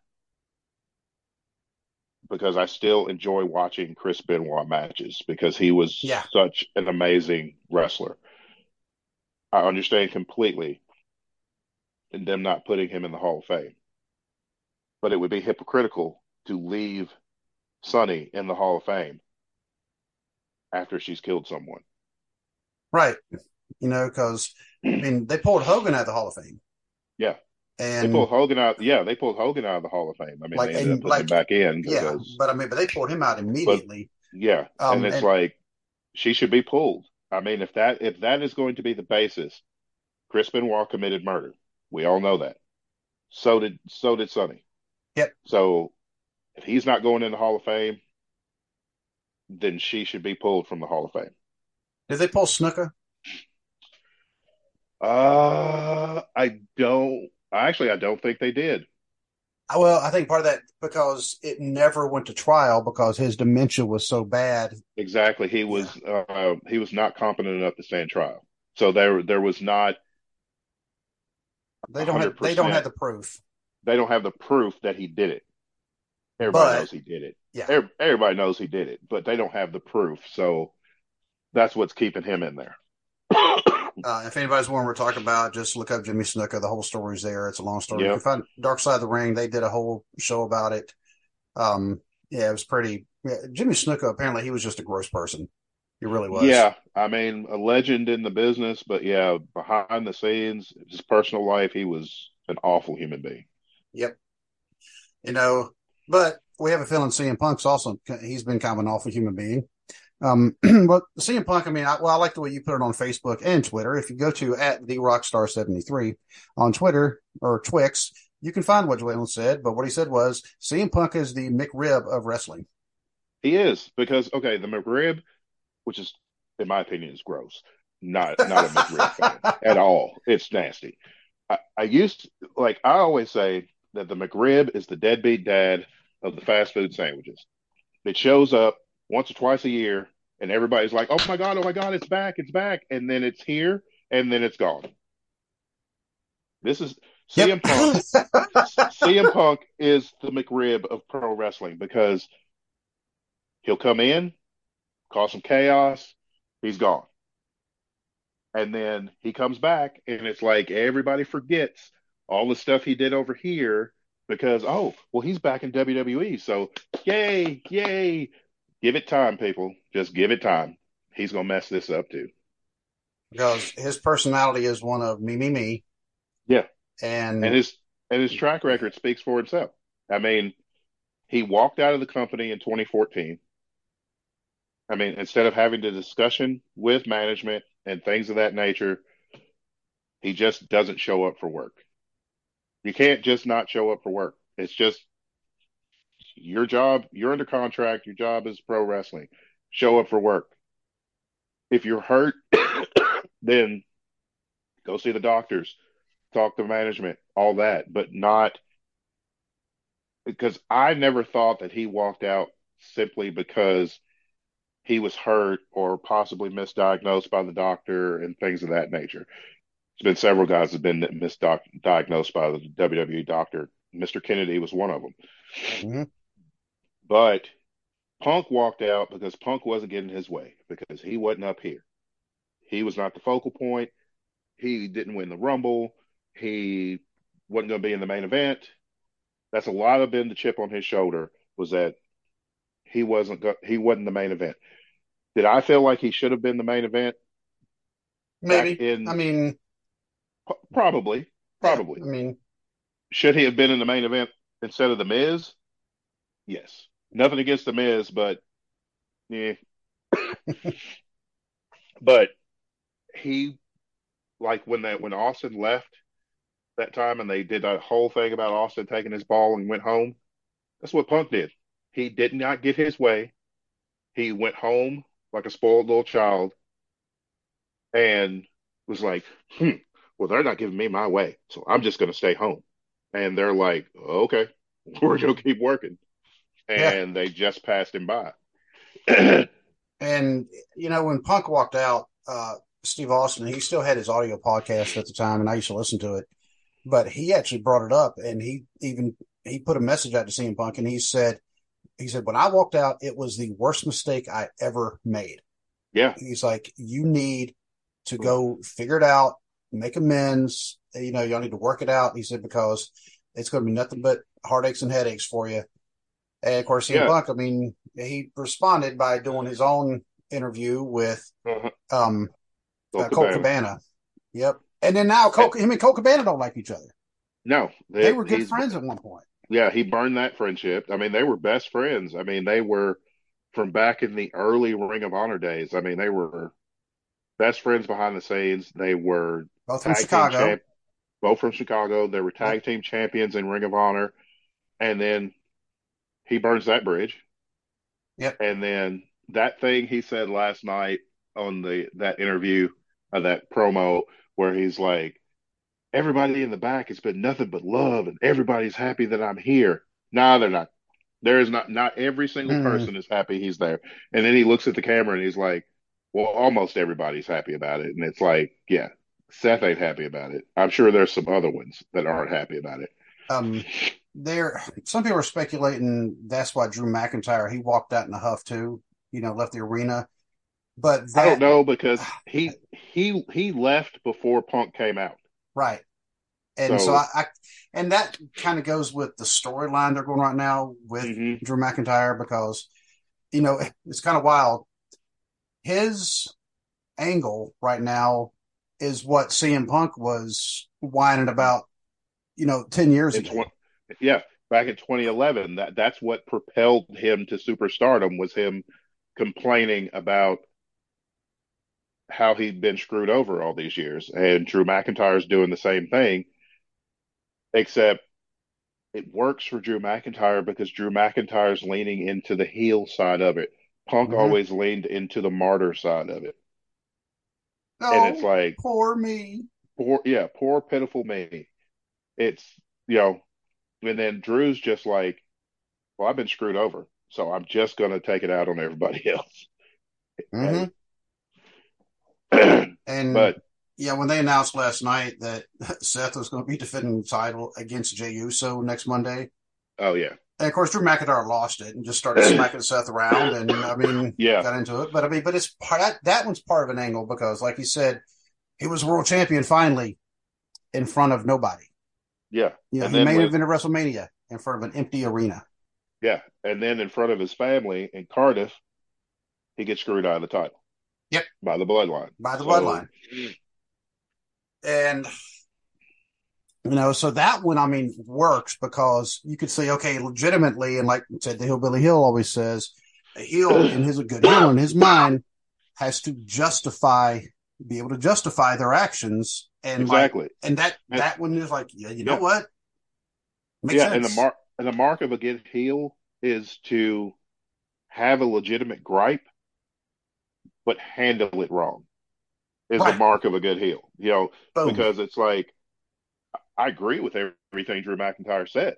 because I still enjoy watching Chris Benoit matches because he was yeah. such an amazing wrestler. I understand completely in them not putting him in the Hall of Fame. But it would be hypocritical to leave Sunny in the Hall of Fame after she's killed someone. Right. You know, because I mean, they pulled Hogan out of the Hall of Fame. Yeah. And they pulled Hogan out. Yeah, they pulled Hogan out of the Hall of Fame. I mean, like, they ended up like, him back in. Because, yeah, but I mean, but they pulled him out immediately. But, yeah, um, and it's and, like she should be pulled. I mean, if that if that is going to be the basis, Chris Benoit committed murder. We all know that. So did so did Sunny. Yep. So if he's not going in the Hall of Fame, then she should be pulled from the Hall of Fame. Did they pull Snuka? Uh, I don't Actually, I don't think they did. Uh, well, I think part of that because it never went to trial because his dementia was so bad. Exactly, he was yeah. uh, he was not competent enough to stand trial. So there there was not. They don't have they don't have the proof. They don't have the proof that he did it. Everybody but, knows he did it. Yeah. Everybody knows he did it, but they don't have the proof. So that's what's keeping him in there. Uh, if anybody's wondering we're talking about, just look up Jimmy Snuka. The whole story's there. It's a long story. Yep. You can find Dark Side of the Ring. They did a whole show about it. Um, yeah, it was pretty. Yeah, Jimmy Snuka apparently he was just a gross person. He really was. Yeah, I mean, a legend in the business, but yeah, behind the scenes, his personal life, he was an awful human being. Yep. You know, but we have a feeling CM Punk's also he's been kind of an awful human being. Um, but CM Punk, I mean, I, well, I like the way you put it on Facebook and Twitter. If you go to at the Rockstar seventy three on Twitter or Twix, you can find what Jalen said. But what he said was CM Punk is the McRib of wrestling. He is because okay, the McRib which is, in my opinion, is gross. Not not a McRib fan at all. It's nasty. I, I used to, like I always say that the McRib is the deadbeat dad of the fast food sandwiches. It shows up once or twice a year, and everybody's like, "Oh my god, oh my god, it's back, it's back," and then it's here, and then it's gone. This is CM. Punk. CM Punk is the McRib of pro wrestling because he'll come in, cause some chaos, he's gone. And then he comes back, and it's like everybody forgets all the stuff he did over here because, oh, well, he's back in WWE. So, yay, yay. Give it time, people. Just give it time. He's going to mess this up too. Because his personality is one of me, me, me. Yeah. And, and his and his track record speaks for itself. I mean, he walked out of the company in 2014. I mean, instead of having the discussion with management and things of that nature, he just doesn't show up for work. You can't just not show up for work. It's just your job. You're under contract. Your job is pro wrestling. Show up for work. If you're hurt, then go see the doctors, talk to management, all that, but not because I never thought that he walked out simply because he was hurt or possibly misdiagnosed by the doctor and things of that nature. There's been several guys that have been misdiagnosed by the WWE doctor. Mr. Kennedy was one of them. Mm-hmm. But Punk walked out because Punk wasn't getting his way because he wasn't up here. He was not the focal point. He didn't win the Rumble. He wasn't going to be in the main event. That's a lot of been the chip on his shoulder was that he wasn't go- he wasn't the main event. Did I feel like he should have been the main event? Maybe. In, I mean, p- probably, probably. Yeah, I mean, should he have been in the main event instead of the Miz? Yes. Nothing against the Miz, but yeah. but he, like when that when Austin left that time, and they did that whole thing about Austin taking his ball and went home. That's what Punk did. He did not get his way. He went home like a spoiled little child and was like, hmm, well, they're not giving me my way. So I'm just going to stay home. And they're like, okay, we're going to keep working. And yeah. they just passed him by. and, you know, when Punk walked out, uh, Steve Austin, he still had his audio podcast at the time, and I used to listen to it. But he actually brought it up, and he even he put a message out to CM Punk, and he said, he said, when I walked out, it was the worst mistake I ever made. Yeah. He's like, you need to go figure it out, make amends. You know, y'all need to work it out. He said, because it's going to be nothing but heartaches and headaches for you. And of course, CM yeah. Punk, I mean, he responded by doing his own interview with uh-huh. um, uh, Colt Cabana. Yep. And then now Cole, him and Colt Cabana don't like each other. No, they, they were good friends at one point yeah, he burned that friendship. I mean, they were best friends. I mean, they were from back in the early Ring of Honor days. I mean, they were best friends behind the scenes. They were both from Chicago. Champ- both from Chicago. They were tag team champions in Ring of Honor. And then he burns that bridge. Yep. And then that thing he said last night on the that interview, uh, that promo, where he's like, everybody in the back has been nothing but love and everybody's happy that I'm here. No, they're not. There is not not every single mm. person is happy he's there. And then he looks at the camera and he's like, Well, almost everybody's happy about it. And it's like, yeah, Seth ain't happy about it. I'm sure there's some other ones that aren't happy about it. Um there, some people are speculating that's why Drew McIntyre he walked out in a huff too. You know, left the arena. But that, I don't know because he he he left before Punk came out. Right. And so, so I, I, and that kind of goes with the storyline they're going right now with mm-hmm. Drew McIntyre because, you know, it's kind of wild. His angle right now is what CM Punk was whining about, you know, 10 years ago. Yeah. Back in 2011, that that's what propelled him to superstardom was him complaining about how he'd been screwed over all these years. And Drew McIntyre's doing the same thing, except it works for Drew McIntyre because Drew McIntyre's leaning into the heel side of it. Punk mm-hmm. always leaned into the martyr side of it. Oh, and it's like poor me. Poor yeah, poor pitiful me. It's you know, and then Drew's just like, Well, I've been screwed over, so I'm just gonna take it out on everybody else. Mm-hmm. and but yeah, when they announced last night that Seth was going to be defending the title against Jey Uso next Monday. Oh yeah. And of course, Drew McIntyre lost it and just started smacking Seth around, and I mean, yeah, got into it. But I mean, but it's part that, that one's part of an angle because, like you said, he was world champion finally in front of nobody. Yeah, you know, and he may have been at WrestleMania in front of an empty arena. Yeah, and then in front of his family in Cardiff, he gets screwed out of the title. Yep. By the bloodline. By the so, bloodline. Mm. And you know, so that one I mean works because you could say, okay, legitimately, and like said the Hillbilly Hill always says, a heel in his a good heel in his mind has to justify be able to justify their actions and exactly like, and that and, that one is like yeah you know yeah. what Makes yeah sense. and the mark and the mark of a good heel is to have a legitimate gripe but handle it wrong is right. the mark of a good heel. You know, Boom. because it's like I agree with everything Drew McIntyre said.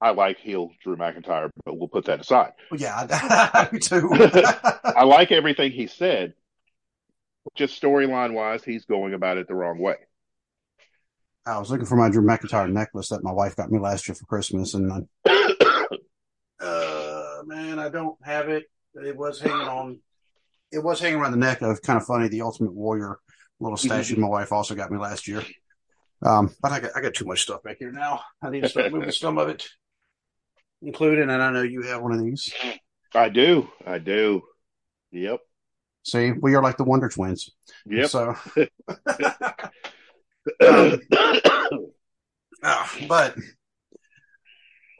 I like heel Drew McIntyre, but we'll put that aside. Yeah, I do too. I like everything he said. Just storyline wise, he's going about it the wrong way. I was looking for my Drew McIntyre necklace that my wife got me last year for Christmas, and I, uh, man, I don't have it. It was hanging on it was hanging around the neck of kind of funny. The Ultimate Warrior little statue mm-hmm. my wife also got me last year. Um, but I got I got too much stuff back here now. I need to start moving some of it, including. And I know you have one of these. I do. I do. Yep. See, we are like the Wonder Twins. Yeah. So, um, uh, but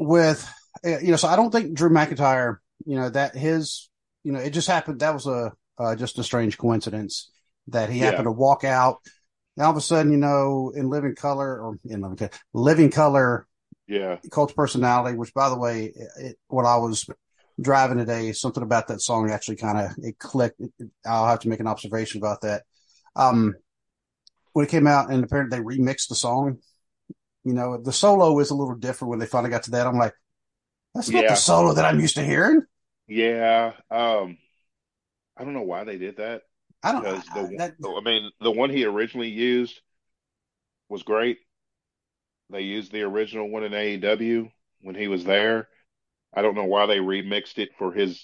with you know, so I don't think Drew McIntyre, you know, that his you know, it just happened. That was a uh, just a strange coincidence that he happened yeah. to walk out. And all of a sudden, you know, in Living Color or in Living Color, Living Color, yeah, Cult Personality. Which, by the way, it, when I was driving today, something about that song actually kind of it clicked. I'll have to make an observation about that. Um, when it came out, and apparently they remixed the song. You know, the solo is a little different when they finally got to that. I'm like, that's not yeah. the solo that I'm used to hearing. Yeah. Um, I don't know why they did that. I don't because the, that, I mean, the one he originally used was great. They used the original one in AEW when he was there. I don't know why they remixed it for his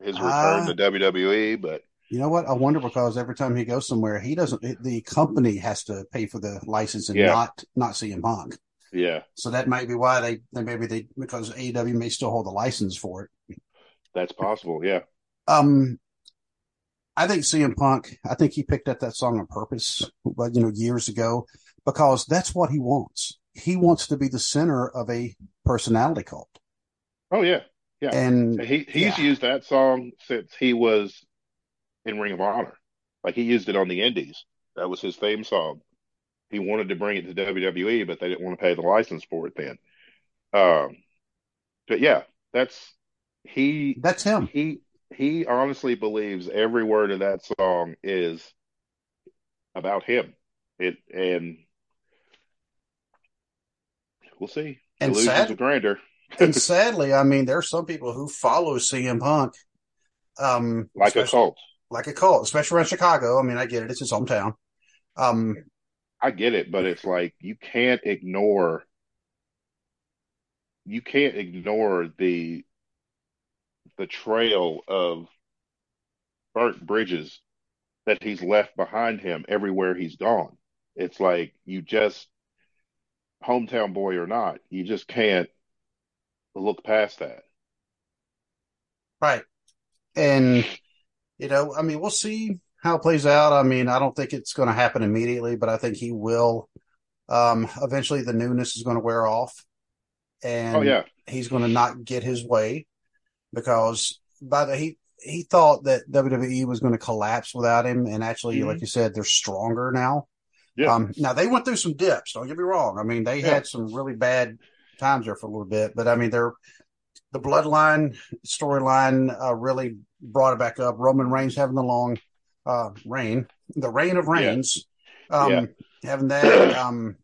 his return uh, to WWE, but you know what? I wonder because every time he goes somewhere, he doesn't. The company has to pay for the license and yeah. not not CM Punk. Yeah. So that might be why they, they maybe they because AEW may still hold the license for it. That's possible. Yeah. Um, I think CM Punk. I think he picked up that song on purpose, but you know, years ago, because that's what he wants. He wants to be the center of a personality cult. Oh yeah, yeah. And he he's yeah. used that song since he was in Ring of Honor. Like he used it on the Indies. That was his theme song. He wanted to bring it to WWE, but they didn't want to pay the license for it then. Um, but yeah, that's he that's him. He he honestly believes every word of that song is about him. It and we'll see. And Illusions sad, of grandeur. And sadly, I mean, there's some people who follow CM Punk, um, like a cult, like a cult, especially around Chicago. I mean, I get it; it's his hometown. Um, I get it, but it's like you can't ignore you can't ignore the the trail of burnt bridges that he's left behind him everywhere he's gone. It's like you just hometown boy or not, you just can't look past that. Right. And you know, I mean, we'll see how it plays out. I mean, I don't think it's going to happen immediately, but I think he will. Um, eventually, the newness is going to wear off, and oh yeah, he's going to not get his way because by the he he thought that WWE was going to collapse without him, and actually, mm-hmm. like you said, they're stronger now. Yeah. Um, now they went through some dips. Don't get me wrong. I mean, they yeah. had some really bad times there for a little bit, but I mean, they're the bloodline storyline uh, really brought it back up. Roman Reigns having the long uh, reign, the reign of reigns, yeah. Um, yeah. having that. Um,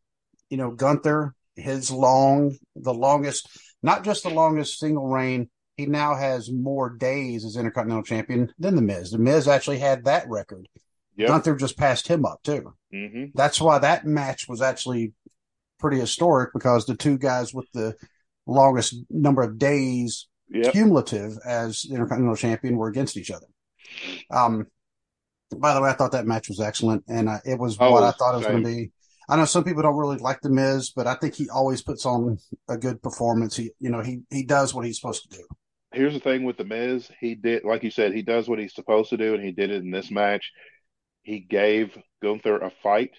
you know, Gunther, his long, the longest, not just the longest single reign. He now has more days as Intercontinental Champion than the Miz. The Miz actually had that record. Yep. Gunther just passed him up too. Mm-hmm. That's why that match was actually pretty historic because the two guys with the longest number of days yep. cumulative as Intercontinental Champion were against each other. Um, by the way, I thought that match was excellent, and uh, it was oh, what I thought it was going to be. I know some people don't really like the Miz, but I think he always puts on a good performance. He, you know, he he does what he's supposed to do. Here's the thing with the Miz, he did, like you said, he does what he's supposed to do, and he did it in this match. He gave Gunther a fight,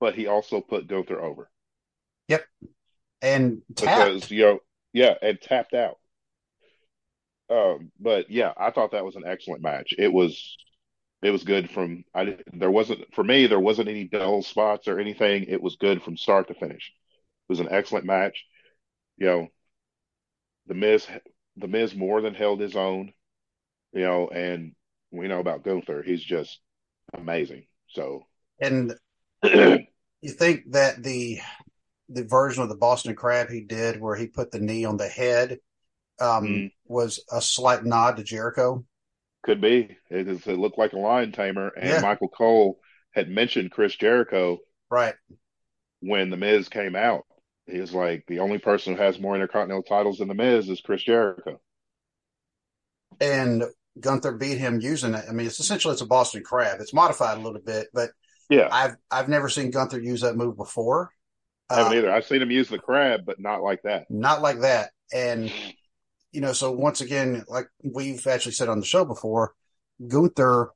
but he also put Gunther over. Yep, and tapped. because you know, yeah, and tapped out. Um, but yeah, I thought that was an excellent match. It was, it was good from. I there wasn't for me there wasn't any dull spots or anything. It was good from start to finish. It was an excellent match. You know, the Miz, the Miz more than held his own. You know, and we know about Gunther. He's just amazing. So and you think that the the version of the Boston Crab he did, where he put the knee on the head, um, mm. was a slight nod to Jericho. Could be. It, it looked like a lion tamer, and yeah. Michael Cole had mentioned Chris Jericho, right, when the Miz came out. He was like, the only person who has more intercontinental titles than the Miz is Chris Jericho. And Gunther beat him using it. I mean, it's essentially it's a Boston Crab. It's modified a little bit, but yeah, I've I've never seen Gunther use that move before. I haven't uh, either. I've seen him use the crab, but not like that. Not like that. And you know, so once again, like we've actually said on the show before, Gunther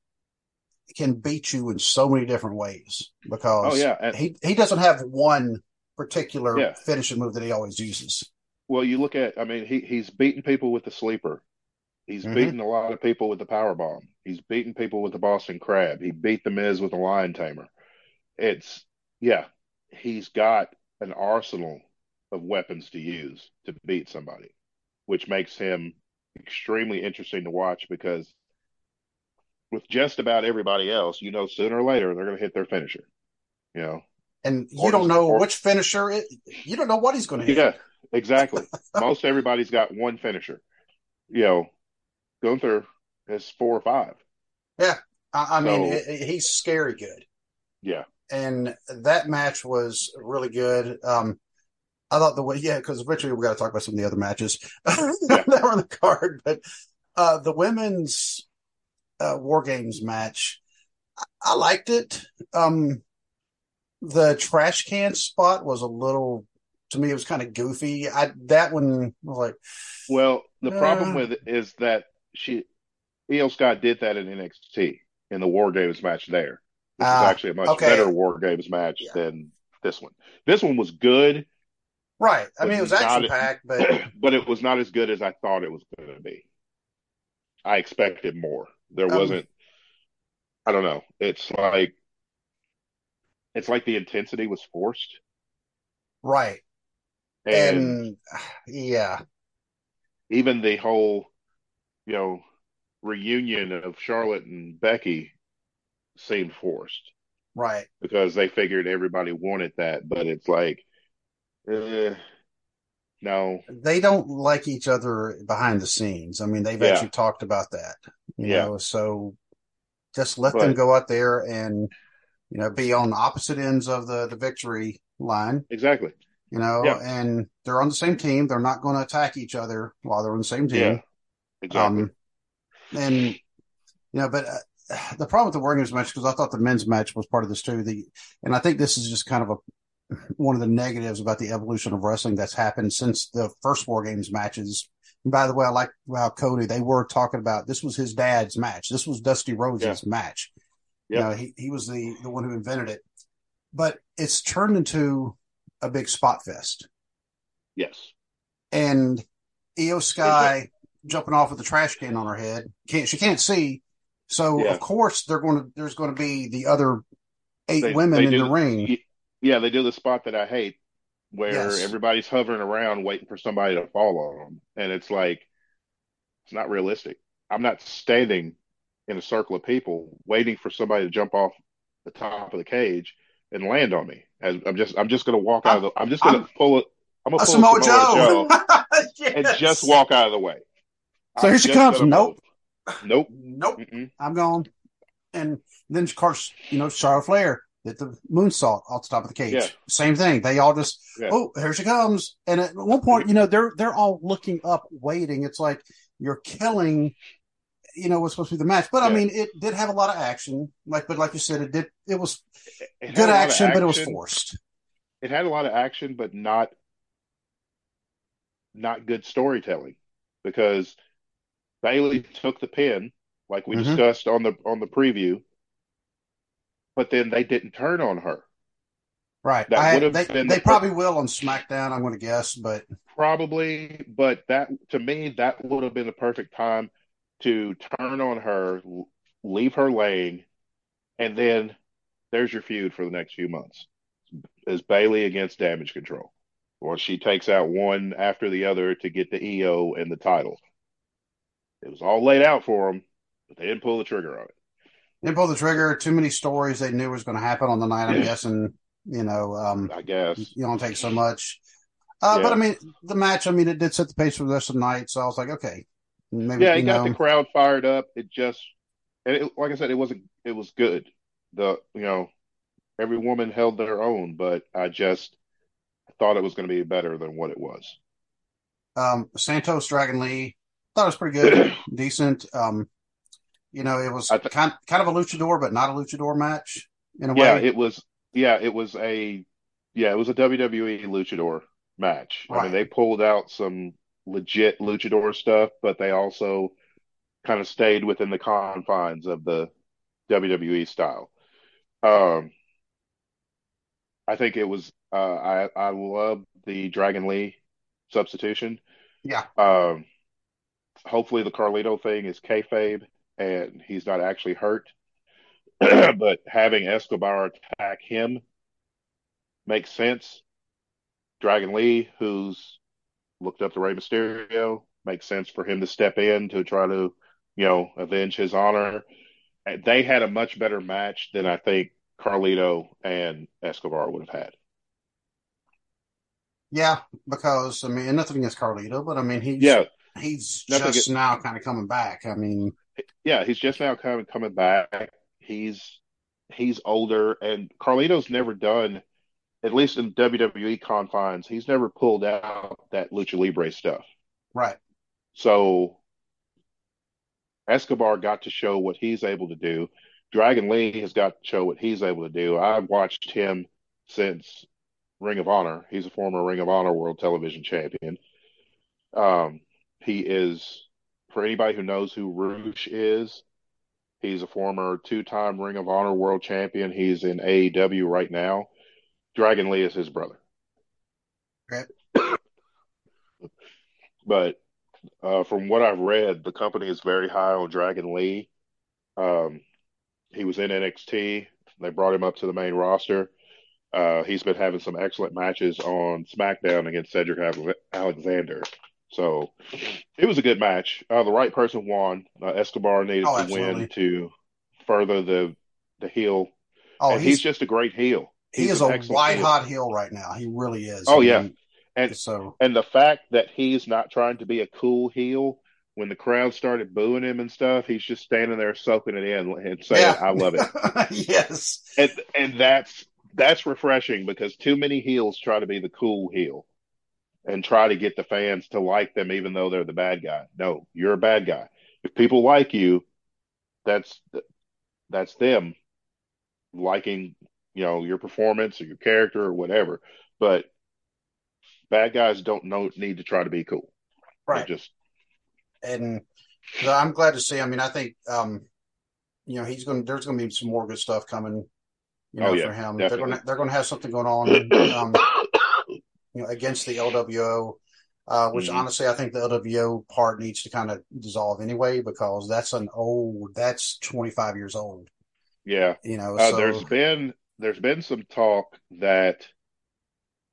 can beat you in so many different ways because oh, yeah. And, he he doesn't have one particular yeah. finishing move that he always uses. Well, you look at, I mean, he he's beaten people with the sleeper. He's mm-hmm. beaten a lot of people with the power bomb. He's beaten people with the Boston Crab. He beat the Miz with the Lion Tamer. It's yeah, he's got an arsenal of weapons to use to beat somebody, which makes him extremely interesting to watch because with just about everybody else, you know, sooner or later they're going to hit their finisher. You know, and you or, don't know or, which finisher it. You don't know what he's going to hit. Yeah, exactly. Most everybody's got one finisher. You know, Gunther has four or five. Yeah, I, I so, mean, it, he's scary good. Yeah, and that match was really good. Um, I thought the way, yeah, because eventually we got to talk about some of the other matches that were on the card, but uh, the women's uh, War Games match, I, I liked it. Um, the trash can spot was a little, to me, it was kind of goofy. I that one was like, well, the uh, problem with it is that she, Iyo Scott did that in NXT in the War Games match there. This uh, is ah, actually a much okay. better War Games match yeah. than this one. This one was good. Right. I mean, it was action packed, but but it was not as good as I thought it was going to be. I expected more. There um, wasn't. I don't know. It's like it's like the intensity was forced. Right. And, and yeah. Even the whole, you know, reunion of Charlotte and Becky seemed forced. Right. Because they figured everybody wanted that, but it's like, eh, no. They don't like each other behind the scenes. I mean, they've yeah. actually talked about that. You yeah. know, so just let but, them go out there and, you know, be on the opposite ends of the, the victory line. Exactly. You know, yeah. and they're on the same team. They're not going to attack each other while they're on the same team. Yeah, exactly. Um, and you know, but uh, the problem with the War Games match because I thought the men's match was part of this too. The and I think this is just kind of a one of the negatives about the evolution of wrestling that's happened since the first War Games matches. And by the way, I like how Cody, they were talking about this was his dad's match. This was Dusty Rhodes' yeah. match. Yep. You know, he, he was the, the one who invented it. But it's turned into a big spot fest. Yes. And Iyo Sky jumping off with a trash can on her head. Can't she can't see. So yeah. of course they're going to there's going to be the other eight they, women they in the ring. Yeah, they do the spot that I hate, where yes. everybody's hovering around waiting for somebody to fall on them, and it's like it's not realistic. I'm not standing in a circle of people waiting for somebody to jump off the top of the cage and land on me. As I'm just I'm just gonna walk out of the I'm just gonna pull it. I'm gonna pull Samoa, Joe, Joe yes. and just walk out of the way. So I'm here she comes. Nope. Nope. Nope. Mm-mm. I'm gone. And then of course, you know, Charlotte Flair did the moonsault off the top of the cage. Yeah. Same thing. They all just, yeah. oh, here she comes. And at one point, you know, they're they're all looking up, waiting. It's like you're killing, you know, what's supposed to be the match. But yeah. I mean, it did have a lot of action. Like, but like you said, it did. It was it good action, action, but it was forced. It had a lot of action, but not not good storytelling because Bayley took the pin, like we mm-hmm. discussed on the on the preview but then they didn't turn on her. Right. That would have they, been they the probably will on SmackDown, I'm to guess, but probably. But that to me, that would have been the perfect time to turn on her, leave her laying, and then there's your feud for the next few months. Is Bayley against Damage Control, or she takes out one after the other to get the Iyo and the title. It was all laid out for them, but they didn't pull the trigger on it didn't pull the trigger. Too many stories they knew was going to happen on the night. I'm guessing, you know, um, I guess you don't take so much. Uh, yeah. But I mean, the match. I mean, it did set the pace for the rest of the night. So I was like, okay, maybe. Yeah, it got know. the crowd fired up. It just, and it, like I said, it wasn't. It was good. The you know, every woman held their own, but I just thought it was going to be better than what it was. Um, Santos Dragon Lee thought it was pretty good, decent. Um, you know, it was th- kind kind of a luchador, but not a luchador match in a yeah, way. Yeah, it was. Yeah, it was a. Yeah, it was a WWE luchador match. Right. I mean, they pulled out some legit luchador stuff, but they also kind of stayed within the confines of the WWE style. Um, I think it was. Uh, I I love the Dragon Lee substitution. Yeah. Um, hopefully the Carlito thing is kayfabe and he's not actually hurt. but having Escobar attack him makes sense. Dragon Lee, who's looked up to Rey Mysterio, makes sense for him to step in to try to, you know, avenge his honor. They had a much better match than I think Carlito and Escobar would have had. Yeah, because I mean, nothing against Carlito, but I mean, he's yeah, he's just now kind of coming back. I mean, yeah, he's just now coming coming back. He's he's older, and Carlito's never done, at least in WWE confines, he's never pulled out that lucha libre stuff. Right. So Escobar got to show what he's able to do. Dragon Lee has got to show what he's able to do. I've watched him since Ring of Honor. He's a former Ring of Honor World Television Champion. Um, he is for anybody who knows who Rush is, he's a former two-time Ring of Honor World Champion. He's in AEW right now. Dragon Lee is his brother. Okay. but uh, from what I've read, the company is very high on Dragon Lee. Um, he was in NXT. They brought him up to the main roster. Uh, he's been having some excellent matches on SmackDown against Cedric Alexander. So it was a good match. Uh, the right person won. Uh, Escobar needed oh, to win to further the the heel. Oh, he's, he's, just a great heel. He's he is a white heel. hot heel right now. He really is. Oh I yeah, mean, and so and the fact that he's not trying to be a cool heel when the crowd started booing him and stuff, he's just standing there soaking it in and saying, yeah. "I love it." yes, and and that's that's refreshing because too many heels try to be the cool heel and try to get the fans to like them even though they're the bad guy. No, you're a bad guy. If people like you, that's that's them liking, you know, your performance or your character or whatever. But bad guys don't know need to try to be cool. Right. They're just and I'm glad to see. I mean, I think um, you know he's going. to There's going to be some more good stuff coming. You know, oh, yeah, for him, definitely. they're going to they're going to have something going on. Um, you know, against the LWO, uh, which mm-hmm. honestly I think the LWO part needs to kind of dissolve anyway because that's an old. That's 25 years old. Yeah, you know. Uh, so, there's been there's been some talk that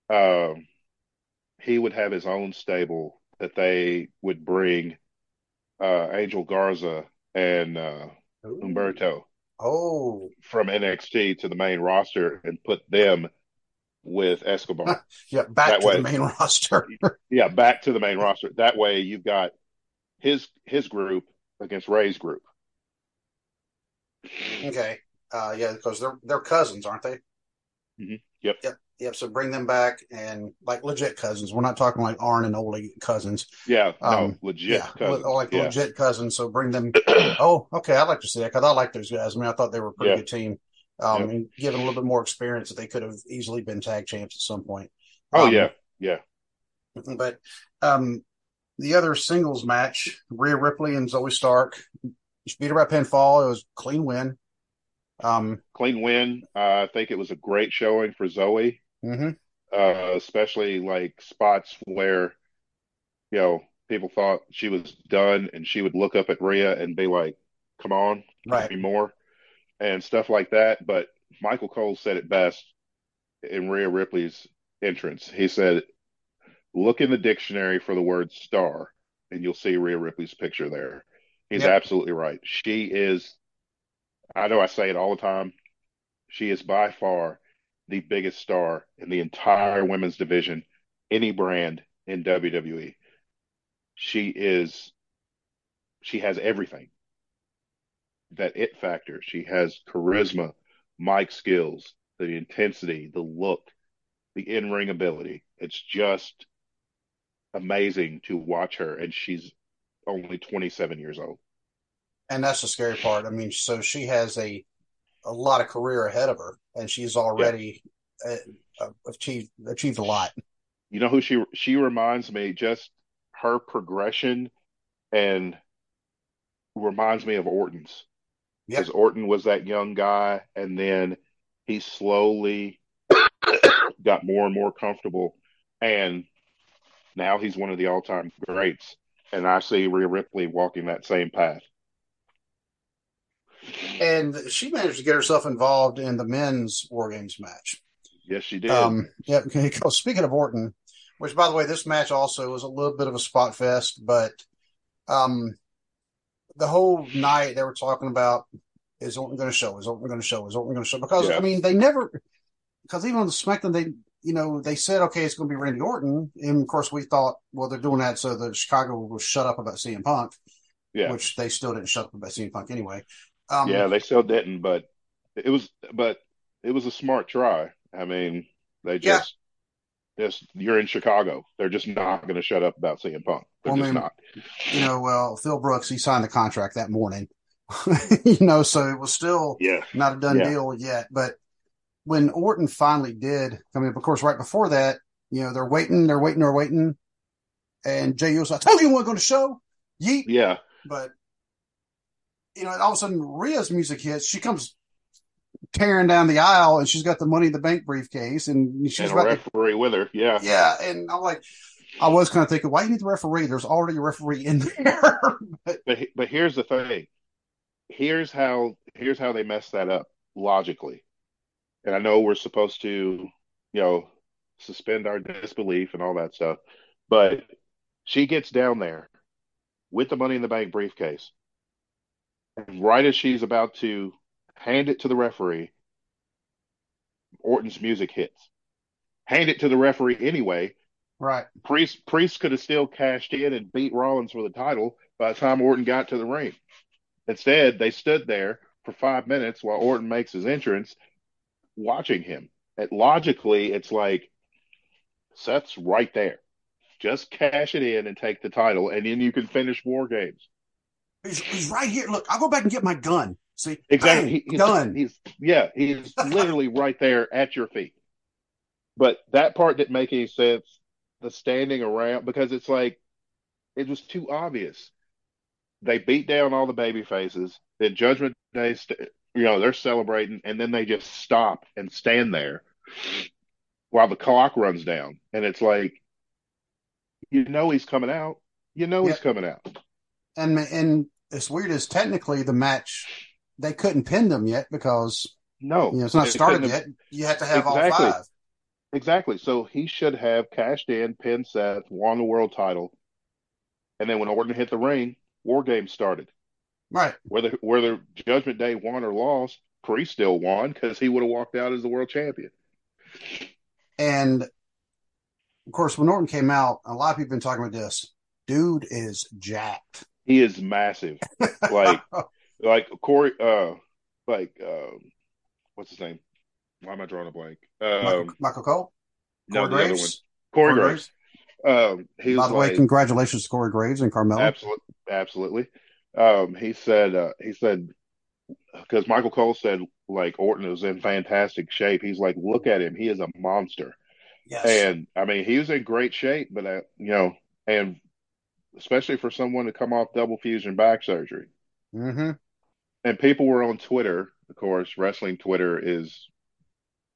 um he would have his own stable that they would bring uh, Angel Garza and uh, Humberto oh from NXT to the main roster and put them with Escobar. yeah, back that to way, the main roster. yeah, back to the main roster. That way, you've got his his group against Rey's group. Okay. Uh, yeah, because they're they're cousins, aren't they? Mm-hmm. Yep. Yep. Yep. So bring them back and like legit cousins. We're not talking like Arn and Ole cousins. Yeah. Um, no, legit. Yeah. Cousins. Like yeah. legit cousins. So bring them. oh, okay. I'd like to see that because I like those guys. I mean, I thought they were a pretty yeah. good team. Um, and given a little bit more experience, that they could have easily been tag champs at some point. Oh um, yeah, yeah. But um, the other singles match, Rhea Ripley and Zoey Stark, she beat her by pinfall. It was clean win. Um, clean win. Uh, I think it was a great showing for Zoey. Mm-hmm. Uh, especially like spots where, you know, people thought she was done and she would look up at Rhea and be like, come on, right. me more and stuff like that. But Michael Cole said it best in Rhea Ripley's entrance. He said, look in the dictionary for the word star and you'll see Rhea Ripley's picture there. He's yep. absolutely right. She is, I know I say it all the time. She is by far the biggest star in the entire women's division, any brand in WWE. She is, she has everything. That it factor. She has charisma, mic skills, the intensity, the look, the in ring ability. It's just amazing to watch her. And she's only 27 years old. And that's the scary part. I mean, so she has a a lot of career ahead of her, and she's already yeah. uh, achieved achieved a lot. You know who she she reminds me just her progression and reminds me of Orton's. Because yep. Orton was that young guy, and then he slowly got more and more comfortable, and now he's one of the all time greats. And I see Rhea Ripley walking that same path and she managed to get herself involved in the men's War Games match. Yes, she did. Um, yeah. Speaking of Orton, which by the way, this match also was a little bit of a spot fest, but um, the whole night they were talking about is Orton going to show? Is Orton going to show? Is Orton going to show? Because yeah. I mean, they never. Because even on the SmackDown, they you know they said okay, it's going to be Randy Orton, and of course we thought well they're doing that so that Chicago will shut up about CM Punk. Yeah. Which they still didn't shut up about CM Punk anyway. Um, yeah, they still didn't, but it was, but it was a smart try. I mean, they just, just you're in Chicago. They're just not going to shut up about CM Punk. They're well, just I mean, not. You know, well, Phil Brooks, he signed the contract that morning. you know, so it was still yeah. not a done yeah. deal yet. But when Orton finally did come in, of course, right before that, you know, they're waiting, they're waiting, they're waiting. And was like, I told you you weren't going to show. Yeet. Yeah. But you know, all of a sudden Rhea's music hits. She comes tearing down the aisle and she's got the money in the bank briefcase and she's and a referee to, with her. Yeah. Yeah. And I'm like, I was kind of thinking, why do you need the referee? There's already a referee in there. but, but, but here's the thing. Here's how here's how they mess that up logically. And I know we're supposed to, you know, suspend our disbelief and all that stuff, but she gets down there with the money in the bank briefcase and right as she's about to hand it to the referee, Orton's music hits. Hand it to the referee anyway. Right. Priest Priest could have still cashed in and beat Rollins for the title by the time Orton got to the ring. Instead, they stood there for five minutes while Orton makes his entrance, watching him. it, logically, it's like Seth's right there. Just cash it in and take the title, and then you can finish War Games. He's, he's right here. Look, I'll go back and get my gun. See, exactly. He's, done. He's yeah, he's literally right there at your feet. But that part didn't make any sense. The standing around because it's like it was too obvious. They beat down all the baby faces. Then Judgment Day, st- you know, they're celebrating, and then they just stop and stand there while the clock runs down, and it's like, you know, he's coming out. You know, he's coming out. And and as weird as technically the match, they couldn't pin them yet because no, you know, it's not started yet. You have to have exactly. all five. Exactly. So he should have cashed in, pinned Seth, won the world title, and then when Orton hit the ring, War Games started. Right. Whether whether Judgment Day won or lost, Priest still won because he would have walked out as the world champion. And of course, when Orton came out, a lot of people have been talking about this. Dude is jacked. He is massive. like like Corey uh like um what's his name? Why am I drawing a blank? Um, Michael, Michael Cole? No, Corey the Graves? other one. Corey, Corey Graves. Graves. Um, he By the like, way, congratulations to Corey Graves and Carmella. Absolutely, absolutely. Um, he said, uh, he said, because Michael Cole said like Orton is in fantastic shape. He's like, look at him, he is a monster. Yes. And I mean, he was in great shape, but uh, you know, and especially for someone to come off double fusion back surgery. Mm-hmm. And people were on Twitter, of course. Wrestling Twitter is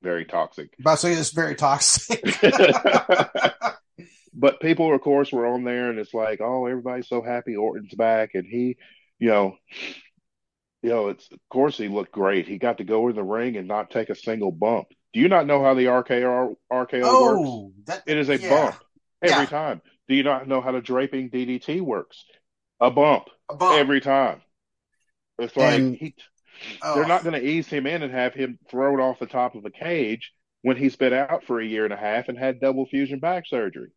very toxic. But say it's very toxic. but people, of course, were on there, and it's like, oh, everybody's so happy Orton's back, and he, you know, you know, it's of course he looked great. He got to go in the ring and not take a single bump. Do you not know how the RKO RKO oh, works? That, it is a yeah. bump every yeah. time. Do you not know how the draping DDT works? A bump, a bump. every time. It's like and, he, oh. they're not going to ease him in and have him thrown off the top of a cage when he's been out for a year and a half and had double fusion back surgery.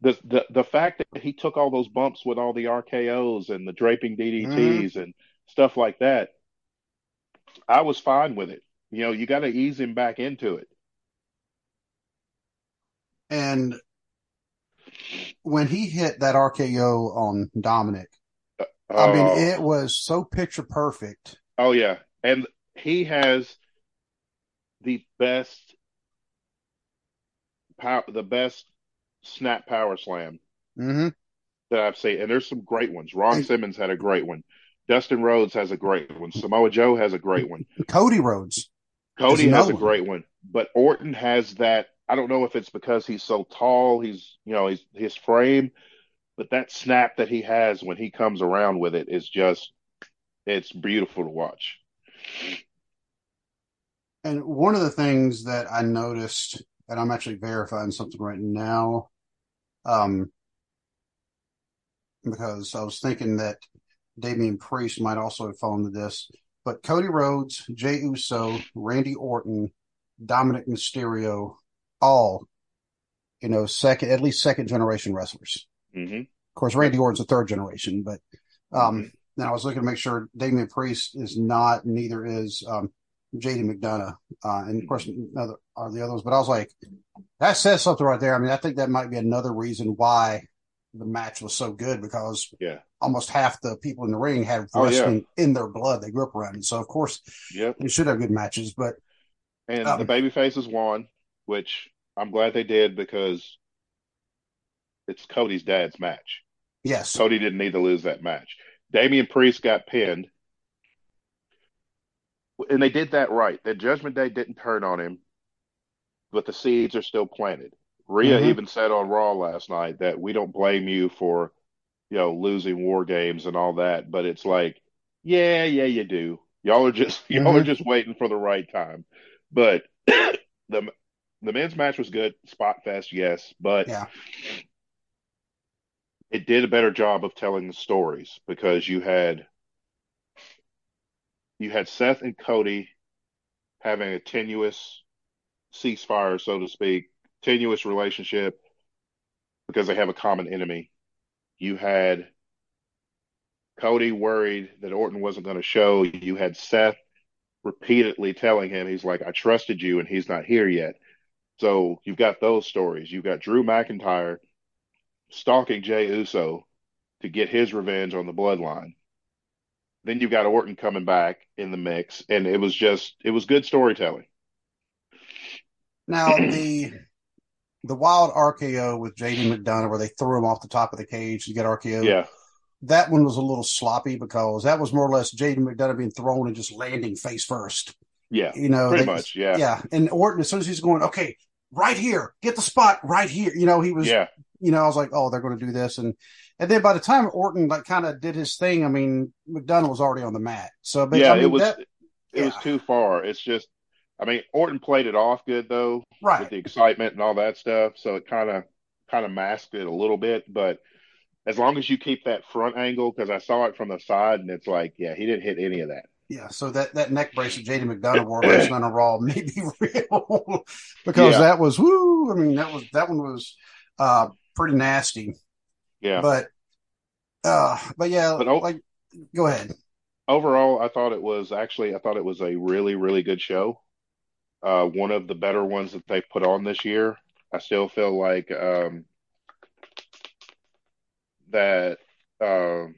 The, the the fact that he took all those bumps with all the RKO's and the draping DDTs mm-hmm. and stuff like that, I was fine with it. You know, you got to ease him back into it. And when he hit that RKO on Dominik, uh, I mean, it was so picture perfect. Oh yeah, and he has the best power, the best snap power slam mm-hmm. that I've seen, and there's some great ones. Ron and, Simmons had a great one. Dustin Rhodes has a great one. Samoa Joe has a great one. Cody Rhodes. Cody has a great one. But Orton has that. I don't know if it's because he's so tall, he's you know, he's his frame, but that snap that he has when he comes around with it is just it's beautiful to watch. And one of the things that I noticed, and I'm actually verifying something right now, um, because I was thinking that Damian Priest might also have fallen to this. But Cody Rhodes, Jey Uso, Randy Orton, Dominik Mysterio, all, you know, second, at least second generation wrestlers. Mm-hmm. Of course, Randy Orton's a third generation, but, um, mm-hmm. then I was looking to make sure Damian Priest is not, neither is, um, JD McDonagh, uh, and of course, other, are the others, but I was like, that says something right there. I mean, I think that might be another reason why the match was so good because yeah, almost half the people in the ring had wrestling oh, yeah. in their blood. They grew up around it. So of course, yep. they should have good matches. But and um, the baby faces won, which I'm glad they did because it's Cody's dad's match. Yes. Cody didn't need to lose that match. Damian Priest got pinned. And they did that right. That Judgment Day didn't turn on him, but the seeds are still planted. Rhea mm-hmm. even said on Raw last night that we don't blame you for, you know, losing war games and all that, but it's like, yeah, yeah, you do. Y'all are just mm-hmm. y'all are just waiting for the right time. But the the men's match was good, spot fest, yes, but yeah. It did a better job of telling the stories because you had you had Seth and Cody having a tenuous ceasefire, so to speak, tenuous relationship because they have a common enemy. You had Cody worried that Orton wasn't going to show. You had Seth repeatedly telling him, he's like, I trusted you and he's not here yet. So you've got those stories. You've got Drew McIntyre stalking Jey Uso to get his revenge on the bloodline. Then you've got Orton coming back in the mix, and it was just it was good storytelling. Now the the wild RKO with JD McDonagh, where they threw him off the top of the cage to get RKO. Yeah, that one was a little sloppy because that was more or less JD McDonagh being thrown and just landing face first. Yeah, you know, pretty much. Yeah, yeah. And Orton, as soon as he's going, okay, right here, get the spot right here. You know, he was. Yeah. You know, I was like, oh, they're going to do this, and and then by the time Orton like kind of did his thing, I mean, McDonagh was already on the mat. So, but, yeah, I mean, it was that, it yeah. was too far. It's just, I mean, Orton played it off good though, right? With the excitement and all that stuff, so it kind of kind of masked it a little bit, but as long as you keep that front angle, because I saw it from the side, and it's like, yeah, he didn't hit any of that. Yeah, so that, that neck brace that JD McDonagh wore last night on Raw may be real because yeah. that was woo. I mean, that was that one was uh, pretty nasty. Yeah, but uh, but yeah, but, like go ahead. Overall, I thought it was actually I thought it was a really really good show. Uh, one of the better ones that they put on this year. I still feel like um, that um,